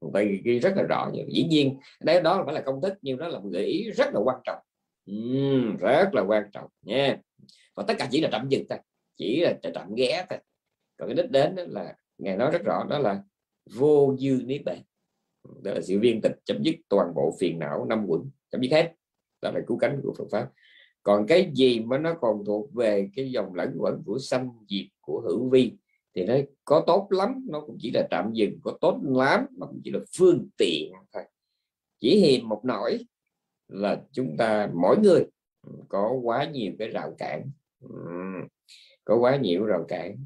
Speaker 1: Vậy ghi rất là rõ dĩ nhiên đấy đó phải là công thức nhưng đó là một gợi ý rất là quan trọng. Uhm, rất là quan trọng nha. Và tất cả chỉ là tạm dừng thôi chỉ là tạm ghé thôi. Còn cái đích đến đó là ngài nói rất rõ đó là vô dư niết bàn đó là sự viên tịch chấm dứt toàn bộ phiền não năm quẩn. Chấm dứt hết. Đó là cứu cánh của Phật pháp. Còn cái gì mà nó còn thuộc về cái dòng lẫn quẩn của sanh diệt của hữu vi, thì nó có tốt lắm, nó cũng chỉ là tạm dừng, có tốt lắm nó cũng chỉ là phương tiện thôi. Chỉ hiềm một nỗi là chúng ta, mỗi người, có quá nhiều cái rào cản. Có quá nhiều rào cản.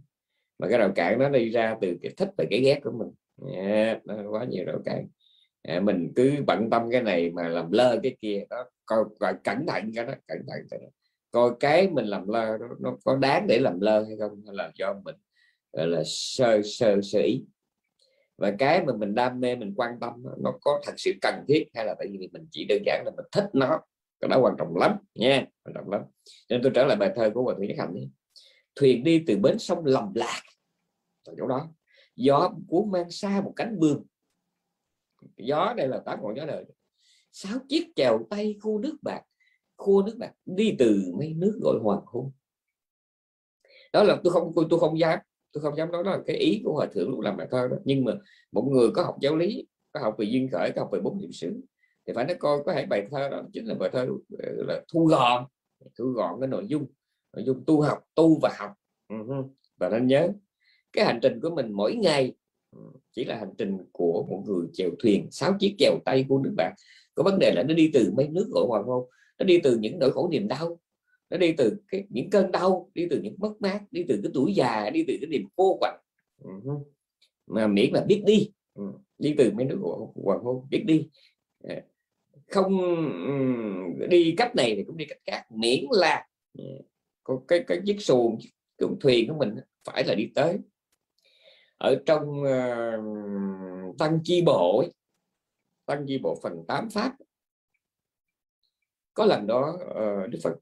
Speaker 1: Mà cái rào cản nó đi ra từ cái thích và cái ghét của mình yeah, nó quá nhiều rào cản. À, mình cứ bận tâm cái này mà làm lơ cái kia đó coi, coi cẩn thận cái đó cẩn thận cái đó. coi cái mình làm lơ nó, nó có đáng để làm lơ hay không hay là do mình gọi là sơ sơ sơ ý. Và cái mà mình đam mê mình quan tâm nó có thật sự cần thiết hay là tại vì mình chỉ đơn giản là mình thích nó cái đó quan trọng lắm nha quan trọng lắm. Nên tôi trở lại bài thơ của hòa thượng nhất hạnh thuyền đi từ bến sông lầm lạc ở chỗ đó gió cuốn mang xa một cánh bươm gió đây là tám ngọn gió đời. Sáu chiếc chèo tay khu nước bạc khu nước bạc đi từ mấy nước gọi hoàng hôn. Đó là tôi không tôi, tôi không dám tôi không dám nói đó là cái ý của hòa thượng lúc làm bài thơ đó. Nhưng mà một người có học giáo lý có học về duyên khởi có học về bốn niệm xứ thì phải nói coi có thể bài thơ đó chính là bài thơ ờ, là thu gọn thu gọn cái nội dung nội dung tu học tu và học. Ừ và nên nhớ cái hành trình của mình mỗi ngày ừ, chỉ là hành trình của một người chèo thuyền, sáu chiếc chèo tay của nước bạn. Có vấn đề là nó đi từ mấy nước gọi hoàng hôn nó đi từ những nỗi khổ niềm đau, nó đi từ cái, những cơn đau, đi từ những mất mát, đi từ cái tuổi già, đi từ cái niềm vô quạnh. Ừ Mà miễn là biết đi ừ, đi từ mấy nước hoàng hôn biết đi. Ờ, không đi cách này thì cũng đi cách khác. Miễn là có cái cái chiếc xuồng cái thuyền của mình phải là đi tới ở trong uh, tăng chi bộ ấy, tăng chi bộ phần 8 pháp. Có lần đó uh, Đức Phật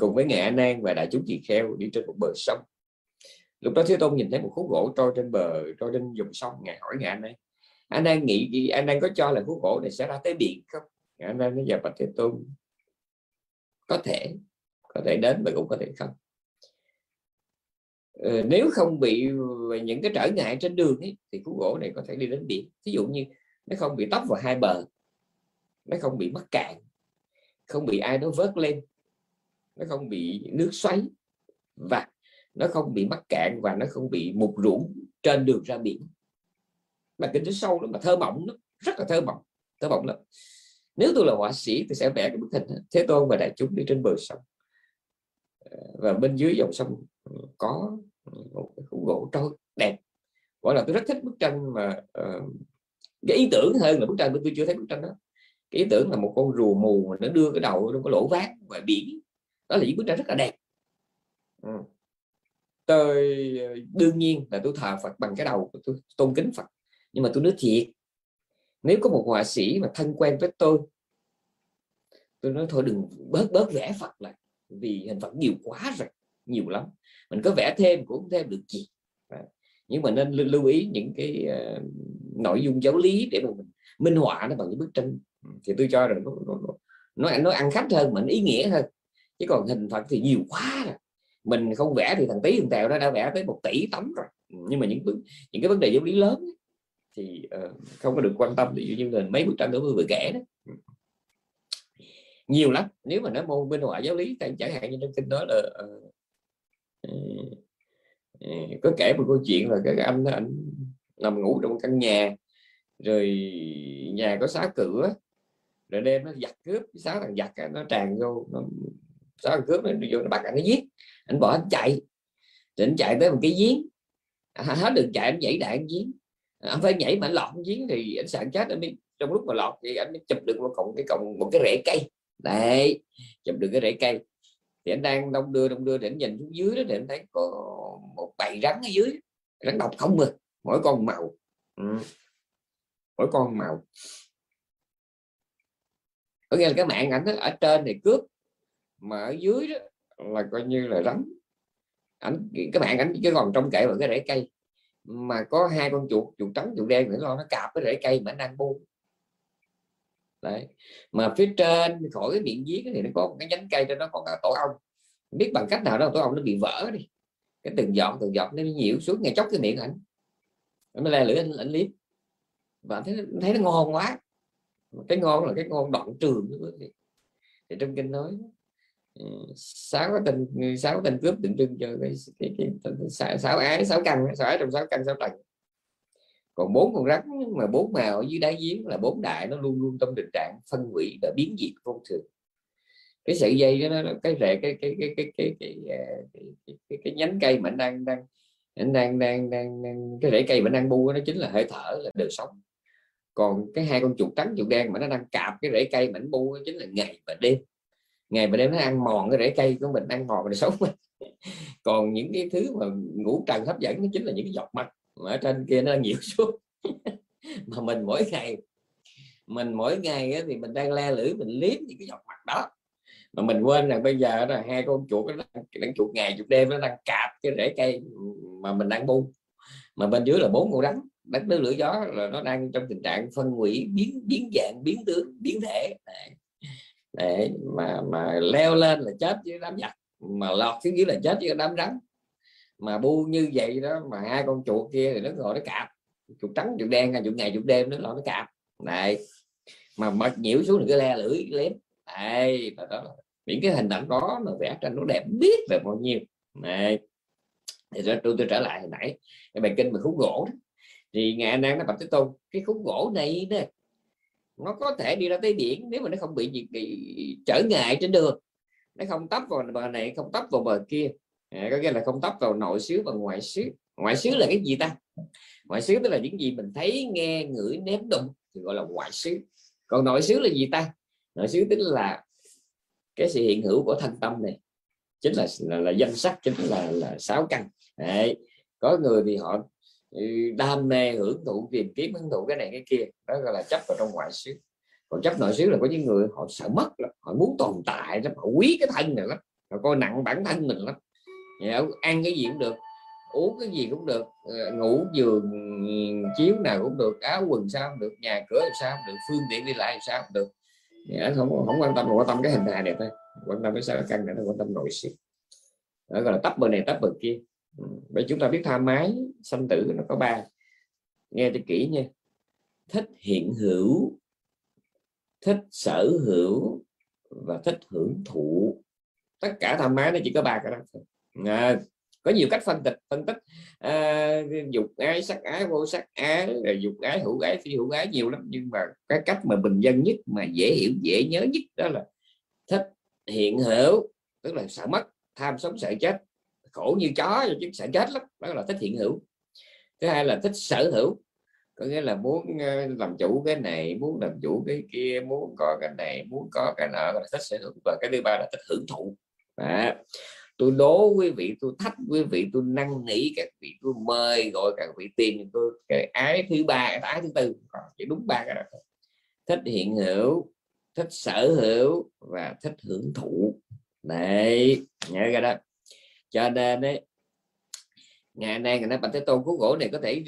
Speaker 1: cùng với ngài An An và đại chúng tỳ kheo đi trên một bờ sông. Lúc đó Thế Tôn nhìn thấy một khúc gỗ trôi trên bờ trôi trên dòng sông ngài hỏi ngài An An A An nghĩ A An có cho là khúc gỗ này sẽ ra tới biển không? Ngài An An nói giờ bạch Thế Tôn có thể có thể đến và cũng có thể không. Ờ, nếu không bị những cái trở ngại trên đường ấy, thì cú gỗ này có thể đi đến biển. Ví dụ như nó không bị tấp vào hai bờ nó không bị mắc cạn không bị ai đó vớt lên nó không bị nước xoáy và nó không bị mắc cạn và nó không bị mục rũ trên đường ra biển. Mà kinh tế sâu lắm mà thơ mộng lắm rất là thơ mộng thơ mộng lắm. Nếu tôi là họa sĩ tôi sẽ vẽ cái bức hình thế tôn và đại chúng đi trên bờ sông ờ, và bên dưới dòng sông Ừ, có ừ, một cái khúc gỗ trôi đẹp. Gọi là tôi rất thích bức tranh mà uh, cái ý tưởng hơn là bức tranh tôi chưa thấy bức tranh đó. Cái ý tưởng là một con rùa mù mà nó đưa cái đầu nó có lỗ vát ngoài biển. Đó là những bức tranh rất là đẹp. Ừ. tôi ờ, đương nhiên là tôi thờ Phật bằng cái đầu tôi tôn kính Phật. Nhưng mà tôi nói thiệt nếu có một họa sĩ mà thân quen với tôi tôi nói thôi đừng bớt bớt vẽ Phật lại vì hình Phật nhiều quá rồi nhiều lắm mình có vẽ thêm cũng không thêm được gì. Nhưng mà nên lưu ý những cái uh, nội dung giáo lý để mà mình minh họa nó bằng những bức tranh. Ừ, thì tôi cho rằng nó nó, nó, nó ăn khách hơn mình ý nghĩa hơn. Chứ còn hình phật thì nhiều quá rồi. Mình không vẽ thì thằng tí thằng tèo nó đã vẽ tới một tỷ tấm rồi. Ừ, nhưng mà những những cái vấn đề giáo lý lớn thì uh, không có được quan tâm. Ví dụ như là mấy bức tranh đó vừa kể đó. Ừ. Nhiều lắm. Nếu mà nói môn bên họa giáo lý chẳng hạn như trong kinh đó là uh, có kể một câu chuyện là cái anh ảnh nằm ngủ trong căn nhà rồi nhà có xá cửa rồi đêm nó giặt cướp sáu thằng giặt nó tràn vô nó sáu thằng cướp nó vô nó bắt anh nó giết anh bỏ anh chạy. Rồi anh chạy tới một cái giếng à, hết đường chạy anh nhảy đạn giếng. À, anh phải nhảy mà anh lọt giếng thì anh sạn chết anh mới trong lúc mà lọt thì anh mới chụp được một cọng cái cọng một cái rễ cây. Đấy chụp được cái rễ cây thì anh đang đông đưa đông đưa để anh nhìn xuống dưới đó, để anh thấy có một bầy rắn ở dưới. Rắn độc không mà, mỗi con màu. Ừ. mỗi con màu. Có nghĩa là cái mạng ảnh ở trên thì cướp, mà ở dưới đó là coi như là rắn. Ảnh, cái mạng ảnh cái còn trong kệ vào cái rễ cây. Mà có hai con chuột chuột trắng, chuột đen nữa lo nó cạp cái rễ cây mà anh đang buông đấy mà phía trên khỏi cái miệng giếng thì nó có một cái nhánh cây cho nó có cái tổ ong biết bằng cách nào đó tổ ong nó bị vỡ đi cái từng giọt từng giọt nó nhiễu xuống ngay chốc cái miệng ảnh nó le lưỡi anh, anh liếm và thấy thấy nó ngon quá cái ngon là cái ngon đoạn trường thì trong kinh nói sáu cái tình sáu tình cướp tượng trưng cho cái, cái, cái, cái sáu ái sáu căn sáu ái trong sáu căn sáu tầng còn bốn con rắn mà bốn màu ở dưới đáy giếng là bốn đại nó luôn luôn trong tình trạng phân hủy và biến diệt vô thường. Cái sợi dây đó nó cái rễ cái cái cái cái cái cái, à, cái, cái, cái, cái nhánh cây mà đang đang đang đang đang, đang cái rễ cây mà đang bu nó chính là hơi thở là đời sống. Còn cái hai con chuột trắng chuột đen mà nó đang cạp cái rễ cây mà nó bu chính là ngày và đêm. Ngày và đêm nó ăn mòn cái rễ cây của mình ăn mòn đời sống mình. Còn những cái thứ mà ngủ trần hấp dẫn nó chính là những cái giọt mặt ở trên kia nó nhiều xuống mà mình mỗi ngày mình mỗi ngày thì mình đang le lưỡi mình liếm những cái giọt mặt đó. Mà mình quên là bây giờ là hai con chuột nó đang, đang chuột ngày chuột đêm nó đang cạp cái rễ cây mà mình đang bu. Mà bên dưới là bốn con rắn đất nước lửa gió là nó đang trong tình trạng phân hủy biến biến dạng biến tướng biến thể. Để mà mà leo lên là chết với đám giặc. Mà lọt xuống dưới là chết với đám rắn mà bu như vậy đó mà hai con chuột kia thì nó ngồi nó cạp. Chuột trắng chuột đen chuột ngày chuột đêm nó lo nó cạp. Này mà mật nhiễu xuống thì cứ le lưỡi lém đây và đó những cái hình ảnh đó mà vẽ tranh nó đẹp biết về bao nhiêu. Này thì tôi, tôi, tôi trở lại hồi nãy cái bài kinh mà khúc gỗ đó. thì ngày anh Nan nó bạch thế tôn cái khúc gỗ này nè nó có thể đi ra tới biển nếu mà nó không bị gì, gì trở ngại trên đường. Nó không tấp vào bờ này không tấp vào bờ kia à, có nghĩa là không tấp vào nội xứ và ngoại xứ ngoại xứ là cái gì ta? Ngoại xứ tức là những gì mình thấy nghe ngửi nếm đụng thì gọi là ngoại xứ còn nội xứ là gì ta? Nội xứ tức là cái sự hiện hữu của thân tâm này. Chính là là, là danh sắc chính là là sáu căn. Đấy. có người thì họ ừ, đam mê hưởng thụ tìm kiếm hưởng thụ cái này cái kia. Đó gọi là chấp vào trong ngoại xứ còn chấp nội xứ là có những người họ sợ mất lắm. họ muốn tồn tại lắm họ quý cái thân này lắm họ coi nặng bản thân mình lắm. Dạ, ăn cái gì cũng được, uống cái gì cũng được ờ, ngủ giường chiếu nào cũng được, áo quần sao cũng được, nhà cửa sao cũng được, phương tiện đi lại sao cũng được. Dạ, không không quan tâm quan tâm cái hình hài đẹp thôi, quan tâm cái sao căn này nó quan tâm nội sự đó, gọi là tấp bờ này, tấp bờ kia. Ừ, Vậy chúng ta biết tha mái, sanh tử nó có ba. Nghe cho kỹ nha. Thích hiện hữu, thích sở hữu và thích hưởng thụ. Tất cả tham mái nó chỉ có ba cái đó à, có nhiều cách phân tích phân tích à, dục ái sắc ái vô sắc ái rồi dục ái hữu ái phi hữu ái nhiều lắm. Nhưng mà cái cách mà bình dân nhất mà dễ hiểu dễ nhớ nhất đó là thích hiện hữu tức là sợ mất tham sống sợ chết khổ như chó chứ sợ chết lắm đó là thích hiện hữu. Thứ hai là thích sở hữu có nghĩa là muốn ờ, làm chủ cái này muốn làm chủ cái kia muốn có cái này muốn có cái nọ là thích sở hữu. Và cái thứ ba là thích hưởng thụ. À, tôi đố quý vị tôi thách quý vị tôi năn nỉ các vị tôi mời gọi các vị tìm tôi cái ái thứ ba cái ái thứ tư. Chỉ đúng ba cái đó thích hiện hữu thích sở hữu và thích hưởng thụ. Đấy nhớ ra đó. Cho nên đấy ngày nay người ta bạch thế tôn cứu gỗ này có thể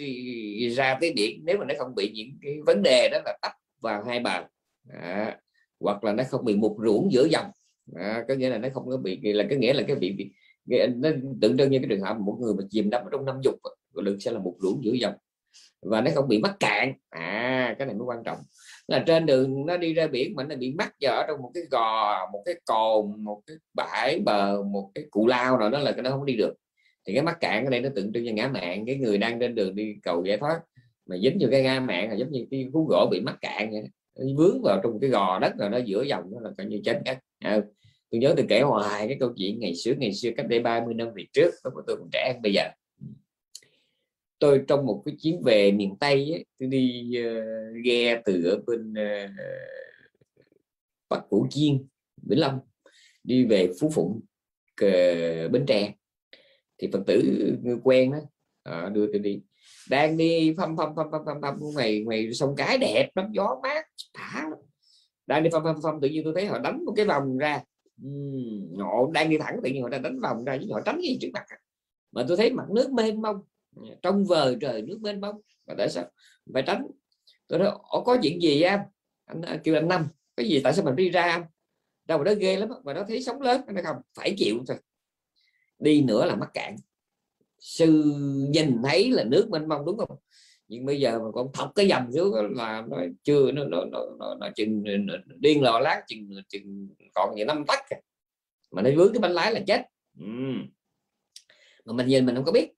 Speaker 1: ra tới điện nếu mà nó không bị những cái vấn đề đó là tấp vào hai bàn à, hoặc là nó không bị mục ruộng giữa dòng à, có nghĩa là nó không có bị là cái nghĩa là cái bị, bị nó tượng trưng như cái trường hợp một người mà chìm đắm trong năm dục được sẽ là một lũ giữa dòng và nó không bị mắc cạn. À cái này mới quan trọng. Là trên đường nó đi ra biển mà nó bị mắc vào ở trong một cái gò một cái cồn một cái bãi bờ một cái cụ lao nào đó là cái nó không đi được. Thì cái mắc cạn ở đây nó tượng trưng cho ngã mạng. Cái người đang trên đường đi cầu giải thoát mà dính vô cái ngã mạng là giống như cái cú gỗ bị mắc cạn vậy nó vướng vào trong cái gò đất rồi nó giữa dòng nó là coi như chết ngắt à, tôi nhớ tôi kể hoài cái câu chuyện ngày xưa ngày xưa cách đây 30 năm về trước lúc tôi còn trẻ hơn bây giờ. Tôi trong một cái chuyến về miền Tây ấy, tôi đi uh, ghe từ ở bên uh, Bắc Củ Chiên Vĩnh Long đi về Phú Phụng cờ Bến Tre. Thì phật tử người quen đó à, ờ, đưa tôi đi. Đang đi phăm phăm phăm phăm phăm phăm ngoài ngoài sông cái đẹp lắm gió mát thả đang đi phăm phăm phăm tự nhiên tôi thấy họ đánh một cái vòng ra uhm, họ đang đi thẳng tự nhiên họ đang đánh vòng ra chứ họ tránh gì trước mặt mà tôi thấy mặt nước mênh mông trong vời trời nước mênh mông và tại sao phải tránh? Tôi nói có chuyện gì em? Anh, à, kêu anh năm cái gì tại sao mình đi ra đâu mà đó ghê lắm mà nó thấy sóng lớn nó không phải chịu thôi. Đi nữa là mắc cạn. Sư nhìn thấy là nước mênh mông đúng không? Nhưng bây giờ mà còn thọc cái dầm xuống là nó chưa nó nó nó, nó, nó chừng điên lò lát chừng chừng còn gì năm tắc à. mà nó vướng cái bánh lái là chết. Ừ. mà mình nhìn mình không có biết.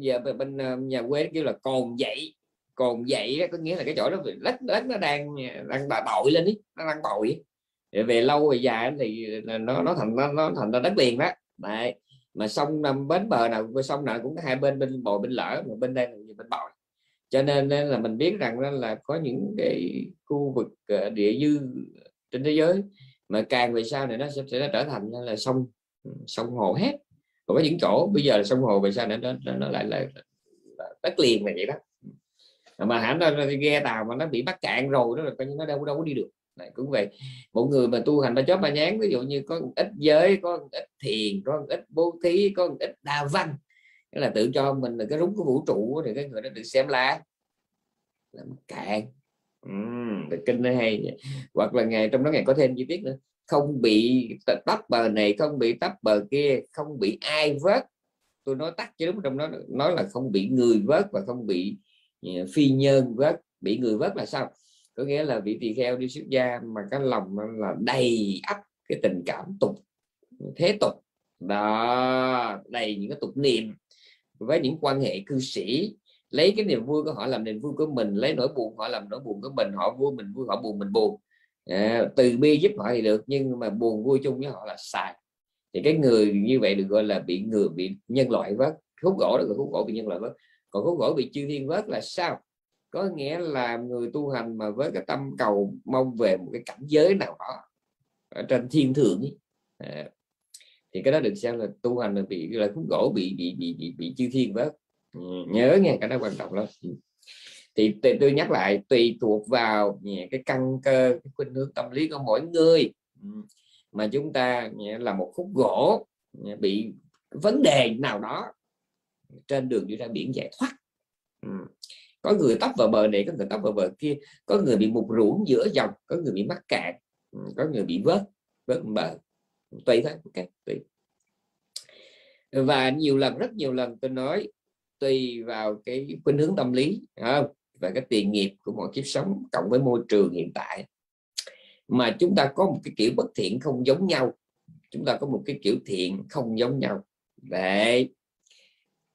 Speaker 1: Giờ bên ờ, nhà quê kêu là còn dậy. Còn dậy có nghĩa là cái chỗ đó đất lách nó đang đang bội lên đi nó đang bội về lâu về dài thì nó nó thành nó, nó thành ra đất liền đó. Đấy. mà sông nằm bến bờ nào sông nào cũng có hai bên bên bồi bên lỡ mà bên đây là bên bồi cho nên là mình biết rằng là có những cái khu vực ờ, địa dư trên thế giới mà càng về sau này nó sẽ, sẽ trở thành là sông ừ, sông hồ hết. Còn có những chỗ bây giờ là sông hồ về sau này nó, nó lại là, đất liền là vậy đó. Mà hẳn ra ghe tàu mà nó bị bắt cạn rồi đó là coi như nó đâu đâu có đi được. Này cũng vậy một người mà tu hành ba chóp ba nhán ví dụ như có ít giới có ít thiền có ít bố thí có ít đa văn tức là tự cho mình là cái rúng của vũ trụ thì cái người đó được xem là làm cạn. Uhm, kinh nó hay hoặc là ngày trong đó ngày có thêm chi tiết nữa. Không bị tấp bờ này không bị tấp bờ kia không bị ai vớt. Tôi nói tắt chứ đúng trong đó nói là không bị người vớt và không bị ờ, phi nhân vớt. Bị người vớt là sao? Có nghĩa là vị tỳ kheo đi xuất gia mà cái lòng là đầy ắp cái tình cảm tục thế tục. Đó đầy những cái tục niệm với những quan hệ cư sĩ lấy cái niềm vui của họ làm niềm vui của mình lấy nỗi buồn họ làm nỗi buồn của mình họ vui mình vui họ buồn mình buồn. À, từ bi giúp họ thì được nhưng mà buồn vui chung với họ là sai. Thì cái người như vậy được gọi là bị người bị nhân loại vớt. Khúc gỗ đó là khúc gỗ bị nhân loại vớt. Còn khúc gỗ bị chư thiên vớt là sao? Có nghĩa là người tu hành mà với cái tâm cầu mong về một cái cảnh giới nào đó ở trên thiên thượng ấy. À, thì cái đó được xem là tu hành là bị là khúc gỗ bị bị bị bị, bị chư thiên vớt. Ừ, nhớ nghe cái đó quan trọng lắm. Ừ. thì tôi nhắc lại tùy thuộc vào cái căn cơ cái khuynh hướng tâm lý của mỗi người. Ừ. Mà chúng ta là một khúc gỗ bị vấn đề nào đó trên đường đi ra biển giải thoát. Ừ. Có người tấp vào bờ này có người tấp vào bờ kia có người bị mục ruỗng giữa dòng có người bị mắc cạn ừ, có người bị vớt vớt bờ tùy thôi ok tùy. Và nhiều lần, rất nhiều lần tôi nói, tùy vào cái khuynh hướng tâm lý không? và cái tiền nghiệp của mọi kiếp sống cộng với môi trường hiện tại. Mà chúng ta có một cái kiểu bất thiện không giống nhau. Chúng ta có một cái kiểu thiện không giống nhau. Vậy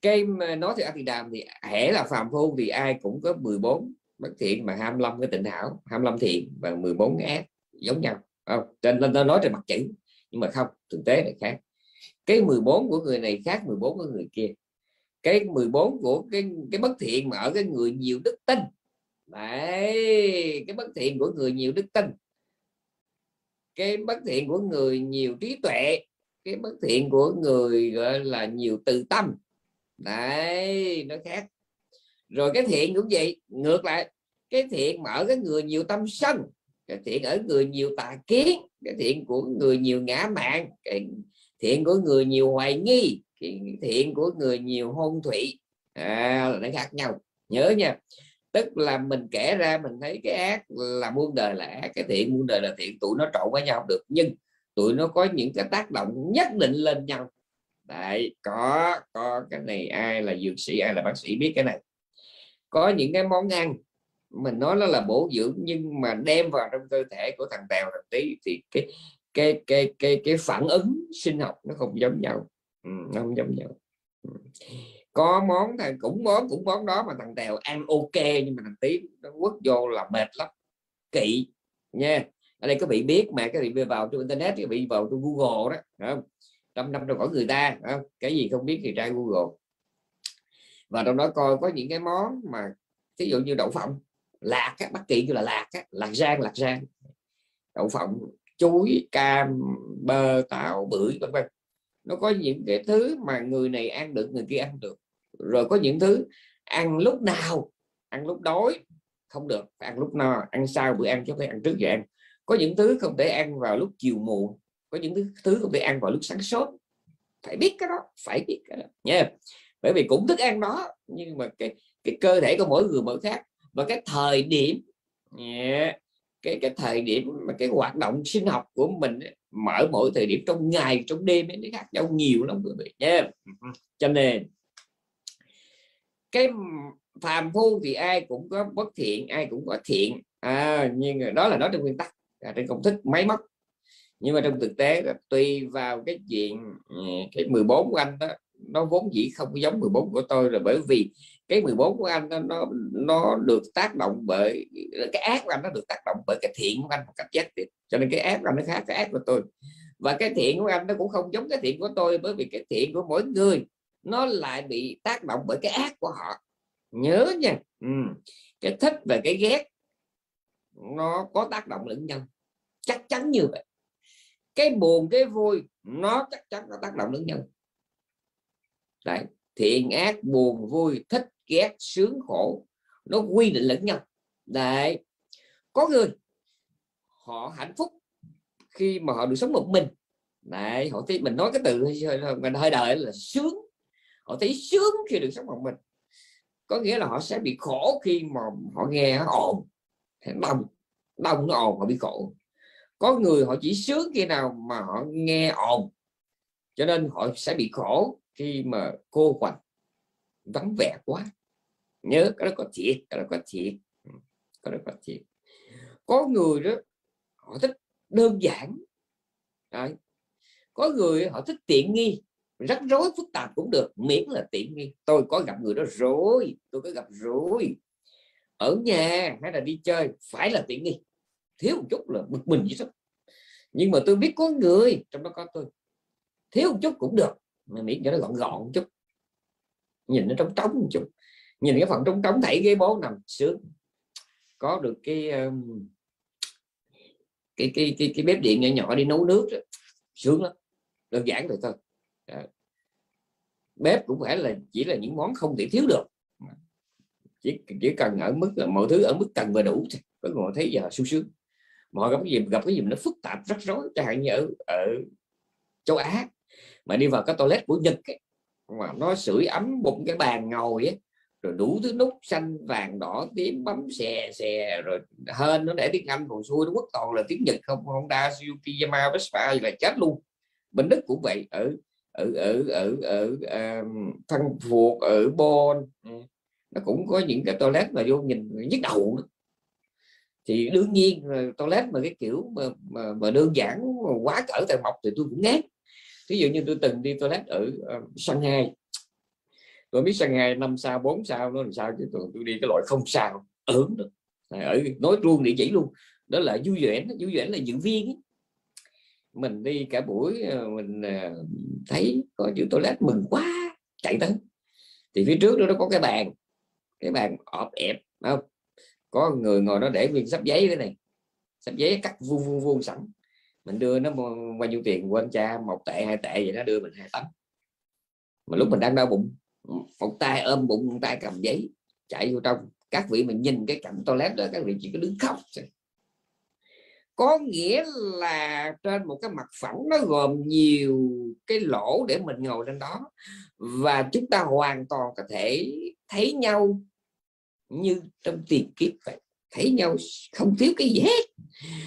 Speaker 1: cái nói thì Đàm thì hễ là phàm phu thì ai cũng có 14 bất thiện mà 25 cái tịnh hảo 25 thiện và 14 cái ác giống nhau không? Trên lên nói trên mặt chữ nhưng mà không, thực tế là khác. Cái 14 của người này khác 14 của người kia. Cái 14 của cái cái bất thiện mà ở cái người nhiều đức tin. Đấy, cái bất thiện của người nhiều đức tin. Cái bất thiện của người nhiều trí tuệ. Cái bất thiện của người, gọi là, nhiều từ tâm. Đấy, nó khác. Rồi cái thiện cũng vậy. Ngược lại, cái thiện mà ở cái người nhiều tâm sân cái thiện ở người nhiều tà kiến cái thiện của người nhiều ngã mạng cái thiện của người nhiều hoài nghi cái thiện của người nhiều hôn thủy à, nó khác nhau. Nhớ nha. Tức là mình kể ra mình thấy cái ác là muôn đời là ác cái thiện muôn đời là thiện tụi nó trộn với nhau được. Nhưng tụi nó có những cái tác động nhất định lên nhau. Đấy có có cái này ai là dược sĩ ai là bác sĩ biết cái này. Có những cái món ăn mình nói nó là bổ dưỡng nhưng mà đem vào trong cơ thể của thằng tèo thằng tí thì cái cái cái cái cái phản ứng sinh học nó không giống nhau ừ, nó không giống nhau ừ. có món thằng cũng món cũng món đó mà thằng tèo ăn ok nhưng mà thằng tí nó quất vô là mệt lắm kỵ nha ở đây các vị biết mà các vị vào trên internet các vị vào trong google đó không? trăm năm trong khỏi người ta không? cái gì không biết thì tra google và trong đó coi có những cái món mà ví dụ như đậu phộng lạc á, bất kỳ như là lạc á, lạc rang lạc rang đậu phộng chuối cam bơ táo bưởi vân vân. Nó có những cái thứ mà người này ăn được người kia ăn được. Rồi có những thứ ăn lúc nào ăn lúc đói không được. Phải ăn lúc no ăn sau bữa ăn chứ phải ăn trước giờ ăn. Có những thứ không thể ăn vào lúc chiều muộn có những thứ, thứ không thể ăn vào lúc sáng sớm. Phải biết cái đó phải biết cái đó. Nha bởi vì cũng thức ăn đó nhưng mà cái cái cơ thể của mỗi người mỗi khác và cái thời điểm yeah, cái cái thời điểm mà cái hoạt động sinh học của mình mở mỗi thời điểm trong ngày trong đêm nó khác nhau nhiều lắm quý vị nha cho nên cái phàm phu thì ai cũng có bất thiện ai cũng có thiện. À, nhưng đó là nói trong nguyên tắc à, trên công thức máy móc. Nhưng mà trong thực tế là tùy vào cái chuyện cái 14 của anh đó nó vốn dĩ không giống 14 của tôi là bởi vì cái 14 của anh nó nó, nó được tác động bởi cái ác của anh nó được tác động bởi cái thiện của anh một cách chết tiết cho nên cái ác của anh nó khác cái ác của tôi. Và cái thiện của anh nó cũng không giống cái thiện của tôi bởi vì cái thiện của mỗi người nó lại bị tác động bởi cái ác của họ. Nhớ nha. Ừ. cái thích và cái ghét nó có tác động lẫn nhau. Chắc chắn như vậy. Cái buồn cái vui nó chắc chắn có tác động lẫn nhau. Đấy thiện ác buồn vui thích ghét sướng khổ. Nó quy định lẫn nhau. Đấy. có người họ hạnh phúc khi mà họ được sống một mình. Đấy, họ thấy mình nói cái từ mình hơi đời là sướng. Họ thấy sướng khi được sống một mình. Có nghĩa là họ sẽ bị khổ khi mà họ nghe ồn. Đông đông nó ồn họ bị khổ. Có người họ chỉ sướng khi nào mà họ nghe ồn. Cho nên họ sẽ bị khổ khi mà cô quạnh vắng vẻ quá, nhớ cái đó có thiệt, cái đó có thiệt. Ừ, cái đó có thiệt. Có người đó, họ thích đơn giản. Đấy. có người họ thích tiện nghi, rắc rối, phức tạp cũng được, miễn là tiện nghi. Tôi có gặp người đó rồi, tôi có gặp rồi. Ở nhà hay là đi chơi, phải là tiện nghi. Thiếu một chút là bực mình vậy đó nhưng mà tôi biết có người, trong đó có tôi. Thiếu một chút cũng được mà miễn cho nó gọn gọn một chút. Nhìn nó trống trống một chút. Nhìn cái phần trống trống thảy ghế bố nằm sướng. Có được cái cái cái cái, cái bếp điện nhỏ nhỏ đi nấu nước đó. sướng lắm. Đơn giản rồi thôi. Đó. bếp cũng phải là chỉ là những món không thể thiếu được. Chỉ chỉ cần ở mức là mọi thứ ở mức cần và đủ thôi, có ngồi thấy giờ sung sướng. Mọi gặp cái gì gặp cái gì nó phức tạp rắc rối. Chẳng hạn như ở ở châu Á mà đi vào cái toilet của Nhật ấy, mà nó sưởi ấm bụng cái bàn ngồi ấy, rồi đủ thứ nút xanh vàng đỏ tím bấm xè xè rồi hơn nó để tiếng Anh còn xuôi nó quốc toàn là tiếng Nhật không Honda Suzuki Yamaha Vespa là chết luôn bên Đức cũng vậy ở ở ở ở ở ờ, um, Phan Phuộc ở Bon ừ, nó cũng có những cái toilet mà vô nhìn nhức đầu nữa. thì đương nhiên toilet mà cái kiểu mà, mà, mà đơn giản mà quá cỡ tài mộc thì tôi cũng ngán ví dụ như tôi từng đi toilet ở uh, Shanghai. Tôi biết Shanghai năm sao bốn sao nó làm sao chứ tôi, tôi đi cái loại không sao ớn đó, ở nói luôn địa chỉ luôn. Đó là du vẻ, du vẻ là diễn viên ấy. mình đi cả buổi ờ, mình ờ, thấy có chữ toilet mừng quá chạy tới. Thì phía trước đó nó có cái bàn cái bàn ọp ẹp không? Có người ngồi nó để nguyên sắp giấy cái này. Sắp giấy cắt vuông vuông vuông sẵn mình đưa nó bao nhiêu tiền quên cha một tệ hai tệ vậy nó đưa mình hai tấm mà lúc mình đang đau bụng một tay ôm bụng một tay cầm giấy chạy vô trong. Các vị mình nhìn cái cảnh toilet đó các vị chỉ có đứng khóc có nghĩa là trên một cái mặt phẳng nó gồm nhiều cái lỗ để mình ngồi trên đó. Và chúng ta hoàn toàn có thể thấy nhau như trong tiền kiếp vậy thấy nhau không thiếu cái gì hết.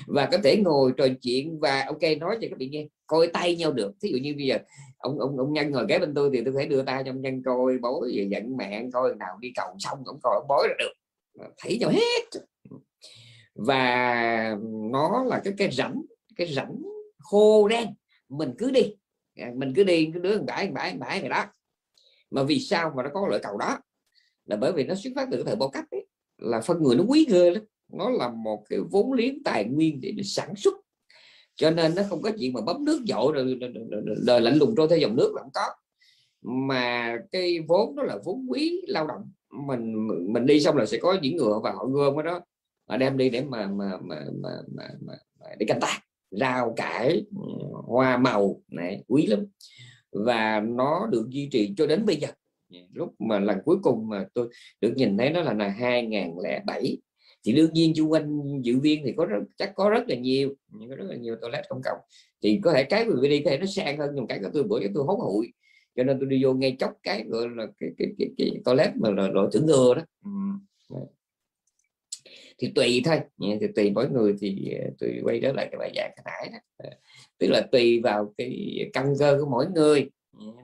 Speaker 1: Và có thể ngồi trò chuyện và ok nói cho các bạn nghe coi tay nhau được. Ví dụ như bây giờ ông ông ông nhân ngồi kế bên tôi thì tôi thể đưa tay cho ông nhân coi bối về giận mẹ coi nào đi cầu xong cũng coi ông bối là được. Thấy nhau hết. Và nó là cái cái rảnh cái rảnh khô đen. Mình cứ đi. Mình cứ đi cứ đứa bãi bãi bãi này đó mà vì sao mà nó có loại cầu đó? Là bởi vì nó xuất phát từ cái thời bao cấp ấy, là phân người nó quý ghê lắm. Nó là một cái vốn liếng tài nguyên để, sản xuất. Cho nên nó không có chuyện mà bấm nước dội rồi đời lạnh lùng trôi theo dòng nước là không có. Mà cái vốn đó là vốn quý lao động. Mình mình đi xong là sẽ có những người và họ gom cái đó mà đem đi để mà mà mà mà, mà, mà, mà để canh tác rau cải ừ, hoa màu này quý lắm. Và nó được duy trì cho đến bây giờ. Dạ, lúc mà lần cuối cùng mà tôi được nhìn thấy nó là là 2007 thì đương nhiên chung quanh dự viên thì có rất, chắc có rất là nhiều nhưng có rất là nhiều toilet công cộng. Thì có thể cái vừa đi có thể nó sang hơn nhưng cái của tôi bữa tôi hốt hụi. Cho nên tôi đi vô ngay chốc cái gọi là cái cái cái, cái toilet mà là loại thử ngừa đó. Ừ. Dạ. thì tùy thôi. Dạ, thì tùy mỗi người thì ờ, tùy quay trở lại cái bài giảng nãy đó. Tức là tùy vào cái căn cơ của mỗi người.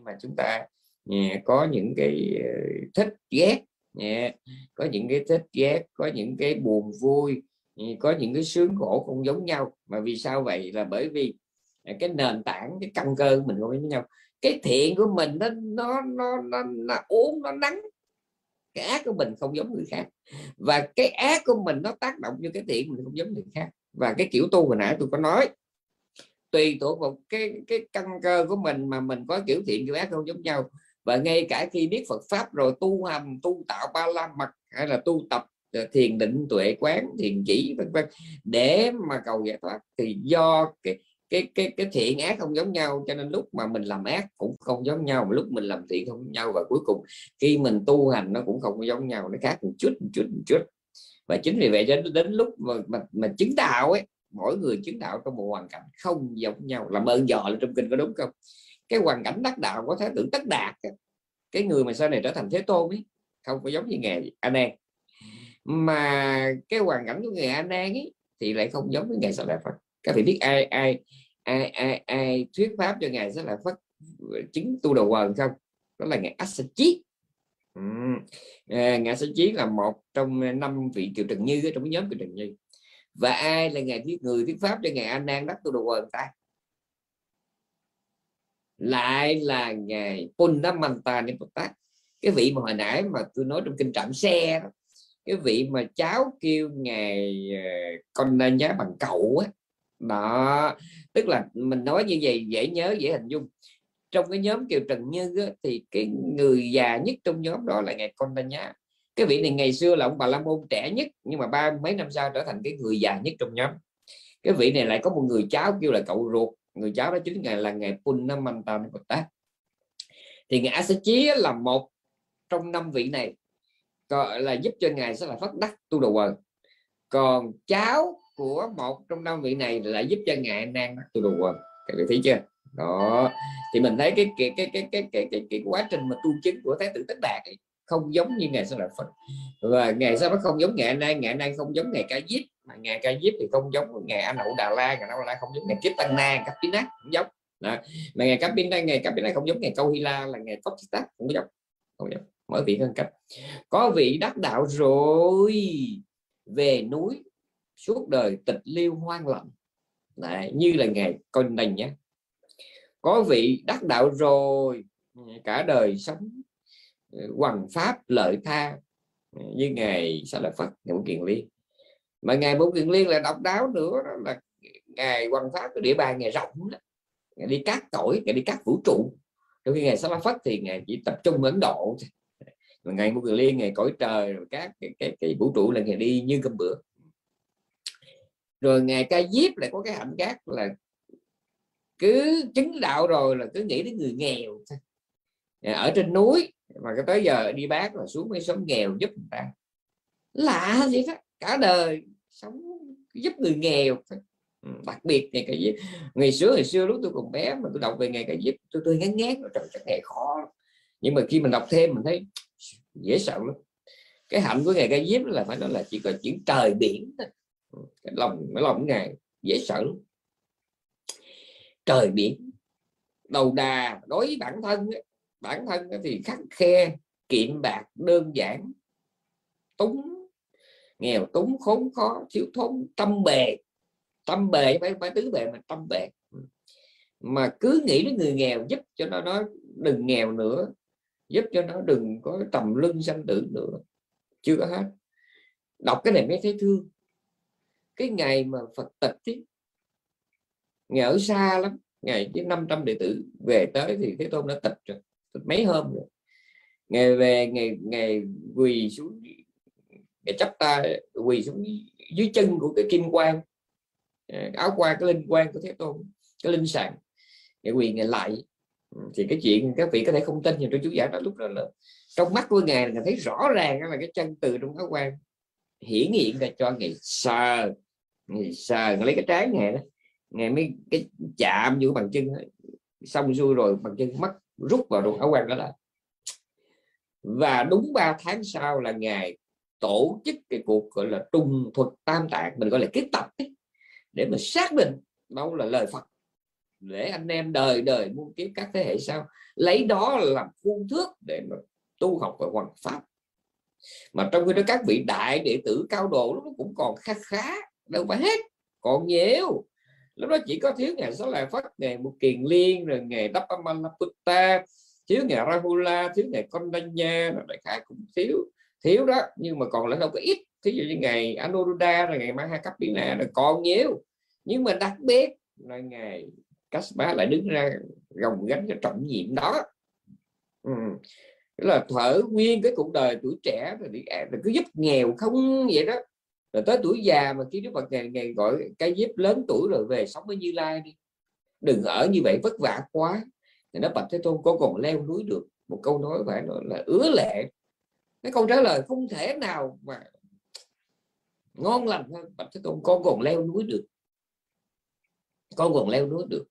Speaker 1: Mà chúng ta có những cái ờ, thích ghét. Có những cái thích ghét có những cái buồn vui. Có những cái sướng khổ không giống nhau. Mà vì sao vậy? Là bởi vì à, cái nền tảng cái căn cơ của mình không giống nhau. Cái thiện của mình nó nó nó nó, nó uống nó nắng. Cái ác của mình không giống người khác. Và cái ác của mình nó tác động như cái thiện mình không giống người khác. Và cái kiểu tu hồi nãy tôi có nói tùy thuộc vào cái cái căn cơ của mình mà mình có kiểu thiện kiểu ác không giống nhau và ngay cả khi biết Phật pháp rồi tu hành tu tạo ba la mật hay là tu tập ờ, thiền định tuệ quán thiền chỉ vân vân để mà cầu giải thoát thì do cái cái cái cái thiện ác không giống nhau cho nên lúc mà mình làm ác cũng không giống nhau mà lúc mình làm thiện không giống nhau và cuối cùng khi mình tu hành nó cũng không giống nhau nó khác một chút một chút một chút. Và chính vì vậy cho đến lúc mà, mà, mà chứng đạo ấy mỗi người chứng đạo trong một hoàn cảnh không giống nhau làm ơn dò là trong kinh có đúng không? Cái hoàn cảnh đắc đạo có thái tử tất đạt cái người mà sau này trở thành thế tôn ấy không có giống như nghề anh nan. Mà cái hoàn cảnh của người anh nan ấy thì lại không giống với ngày sa la phật. Các vị biết ai ai ai ai, ai thuyết pháp cho ngài sa là phật chứng tu đầu quần không? Đó là ngài Asachi ừ. à, ngài Asachi là một trong năm vị kiều trần như trong nhóm kiều trần như. Và ai là ngài thuyết người thuyết pháp cho ngài an nan đắc tu đầu quần ta? Lại là ngài Punamanta Nipotat cái vị mà hồi nãy mà tôi nói trong kinh trạm xe đó, cái vị mà cháu kêu ngài ờ, con nhá bằng cậu á. Đó tức là mình nói như vậy dễ nhớ dễ hình dung. Trong cái nhóm kiều trần như á, thì cái người già nhất trong nhóm đó là ngài con nhá. Cái vị này ngày xưa là ông bà la môn trẻ nhất nhưng mà ba mấy năm sau trở thành cái người già nhất trong nhóm. Cái vị này lại có một người cháu kêu là cậu ruột người cháu đó chính ngài là ngài Punnamanta Bồ thì ngài A Chí là một trong năm vị này gọi là giúp cho ngài sẽ là phát đắc tu đồ quần. Còn cháu của một trong năm vị này là giúp cho ngài nang tu đồ quần. Các vị thấy chưa? Đó. Thì mình thấy cái cái cái cái cái cái, cái, cái quá trình mà tu chứng của thái tử tất đạt ấy, không giống như ngày sa la phật. Và ngài nó không giống ngày nay ngày nay không giống ngày ca diếp mà ngày ca diếp thì không giống ngày anh hậu đà la ngày đà la không giống ngày kiếp tăng na cấp pina cũng giống. Đó. mà ngày cấp pina ngày cấp này không giống ngày câu hy la là ngày cốc tát cũng giống không giống. Mỗi vị hơn cách. Có vị đắc đạo rồi về núi suốt đời tịch liêu hoang lặng Đấy, như là ngày con đành nhé. Có vị đắc đạo rồi cả đời sống hoằng pháp lợi tha ừ, với ngài sa lợi phật ngài Kiền Liên mà ngài bốn Kiền Liên là độc đáo nữa đó là ngài hoằng pháp cái địa bàn ngài rộng đó. ngài đi cát cõi ngài đi cát vũ trụ. Trong khi ngài Sa lợi Phất thì ngài chỉ tập trung Ấn Độ mà ngày Bố Kiền Liên ngày cõi trời rồi các cái, cái, cái vũ trụ là ngày đi như cơm bữa. Rồi ngày ca diếp lại có cái hạnh khác là cứ chứng đạo rồi là cứ nghĩ đến người nghèo ở trên núi mà cái tới giờ đi bác là xuống mới sống nghèo giúp người ta. Lạ vậy đó, cả đời sống giúp người nghèo. Ừ, đặc biệt ngày cái giúp ngày xưa ngày xưa lúc tôi còn bé mà tôi đọc về ngày cái giúp, tôi tôi ngán ngán, trời, chắc ngày khó nhưng mà khi mình đọc thêm mình thấy dễ sợ lắm. Cái hạnh của ngày cái giúp là phải nói là chỉ có chuyện trời biển thôi. Ừ, cái lòng cái lòng ngày dễ sợ lắm. Trời biển, đầu đà, đối với bản thân ấy bản thân thì khắc khe kiệm bạc đơn giản. Túng nghèo túng khốn khó thiếu thốn tâm bề. Tâm bề phải phải tứ bề mà tâm bề. Mà cứ nghĩ đến người nghèo giúp cho nó nó đừng nghèo nữa giúp cho nó đừng có tầm lưng sanh tử nữa. Chưa có hết. Đọc cái này mới thấy thương. Cái ngày mà Phật tịch ấy, ngày ở xa lắm ngày với 500 đệ tử về tới thì thế tôn đã tịch rồi mấy hôm rồi. Ngày về, ngày ngày quỳ xuống ngày chấp ta quỳ xuống dưới chân của cái kim quan à, áo qua cái linh quan của thế tôn, cái linh sàng. Ngày quỳ, ngày lại. Ừ, thì cái chuyện các vị có thể không tin nhưng tôi chú giải đó lúc đó là trong mắt của ngài là thấy rõ ràng là cái chân từ trong áo quan hiển hiện ra cho ngày sờ ngày sờ lấy cái trái ngài đó. Ngày mới, cái chạm vô bằng chân xong xuôi rồi, bằng chân mất rút vào trong áo quan đó lại và đúng 3 tháng sau là ngày tổ chức cái cuộc gọi là trung thuật tam tạng mình gọi là kết tập ấy, để mà xác định đâu là lời Phật. Để anh em đời đời muôn kiếp các thế hệ sau lấy đó làm khuôn thước để mà tu học và hoàn pháp. Mà trong khi đó các vị đại đệ tử cao độ nó cũng còn khá khá đâu phải hết còn nhiều lúc đó chỉ có thiếu ngày sáu lại phát ngày một kiền liên rồi ngày Dapamalaputta thiếu ngày Rahula thiếu ngày Kondanya đại khái cũng thiếu thiếu đó. Nhưng mà còn lại đâu có ít. Thí dụ như ngày Anuruddha rồi ngày Mahakapina là còn nhiều. Nhưng mà đặc biệt là ngày Kaspa lại đứng ra gồng gánh cái trọng nhiệm đó. Ừ. là thở nguyên cái cuộc đời tuổi trẻ rồi, đi, rồi cứ giúp nghèo không vậy đó rồi tới tuổi già mà khi Đức Phật ngày, ngày gọi cái giúp lớn tuổi rồi về sống với Như Lai đi. Đừng ở như vậy vất vả quá. Thì nó bạch thế tôn có còn leo núi được. Một câu nói phải nói là ứa lệ. Cái câu trả lời không thể nào mà ngon lành hơn. Bạch thế tôn con còn leo núi được. Con còn leo núi được.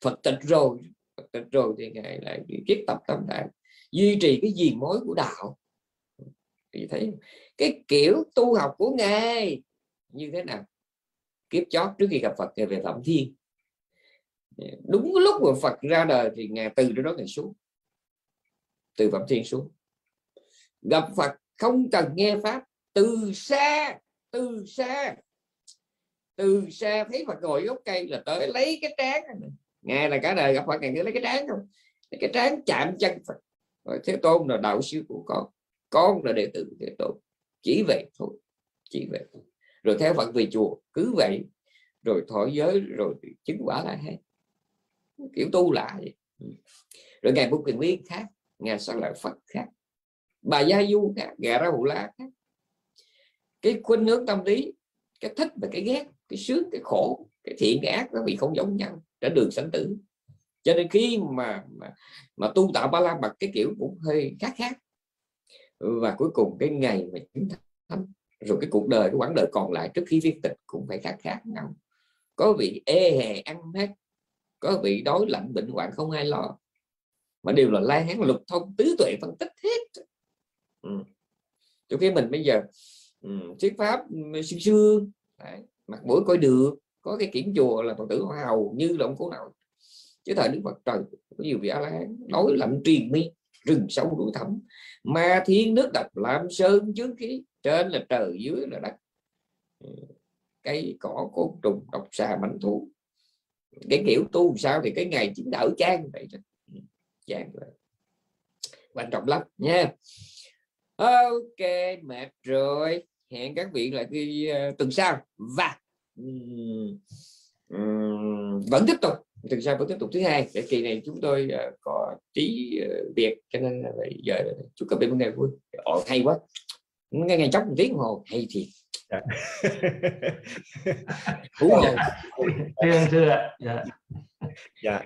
Speaker 1: Phật tịch rồi. Phật tịch rồi thì ngài lại kiết tập tâm đại. Duy trì cái diền mối của đạo thì thấy? Cái kiểu tu học của ngài như thế nào? Kiếp chót trước khi gặp phật về phạm thiên. Đúng lúc mà phật ra đời thì ngài từ đó ngài xuống. Từ phạm thiên xuống. Gặp phật không cần nghe pháp. Từ xa từ xa. Từ xa thấy phật ngồi gốc cây là tới lấy cái trán. Nghe là cả đời gặp phật, ngài lấy cái trán không cái trán chạm chân phật. Rồi thế tôn là đạo sư của con con là đệ tử thế tôn chỉ vậy thôi chỉ vậy. Rồi theo phật về chùa cứ vậy. Rồi thọ giới rồi chứng quả là hết kiểu tu lại ừ. rồi ngày bút quyền liên khác ngày sau lại phật khác bà gia du khác gà ra hủ la khác. Cái khuynh hướng tâm lý cái thích và cái ghét cái sướng cái khổ cái thiện cái ác nó bị không giống nhau trên đường sanh tử. Cho nên khi mà mà, mà tu tạo ba la mật cái kiểu cũng hơi khác khác và cuối cùng cái ngày mà chúng thánh rồi cái cuộc đời cái quãng đời còn lại trước khi viên tịch cũng phải khác khác nhau. Có vị ê hề ăn hết có vị đói lạnh bệnh hoạn không ai lo. Mà đều là lai hán lục thông tứ tuệ phân tích hết. Ừ. trong khi mình bây giờ ừ, thuyết pháp ừ, xương xương mặt mũi coi được có cái kiểm chùa là phật tử hoa hầu như là ông cố nào. Chứ thời đức phật trời có nhiều vị a la hán đói lạnh truyền mi rừng sâu núi thẳm. Ma thiên nước độc làm sơn chướng khí trên là trời dưới là đất. Ừ, cây cỏ côn trùng độc xà mảnh thú. Cái kiểu tu sao thì cái ngày chính đỡ chán vậy ừ, trang chán quan trọng lắm nha. Ok mệt rồi. Hẹn các vị lại đi uh, ờ, tuần sau. Và um, um, vẫn tiếp tục tuần sau vẫn tiếp tục thứ hai để kỳ này chúng tôi uh, có trí uh, việc cho nên là giờ chúc các vị một ngày vui. Ồ, hay quá. Nghe ngày chốc một tiếng hồ hay thiệt.
Speaker 2: Thưa thưa dạ.
Speaker 3: dạ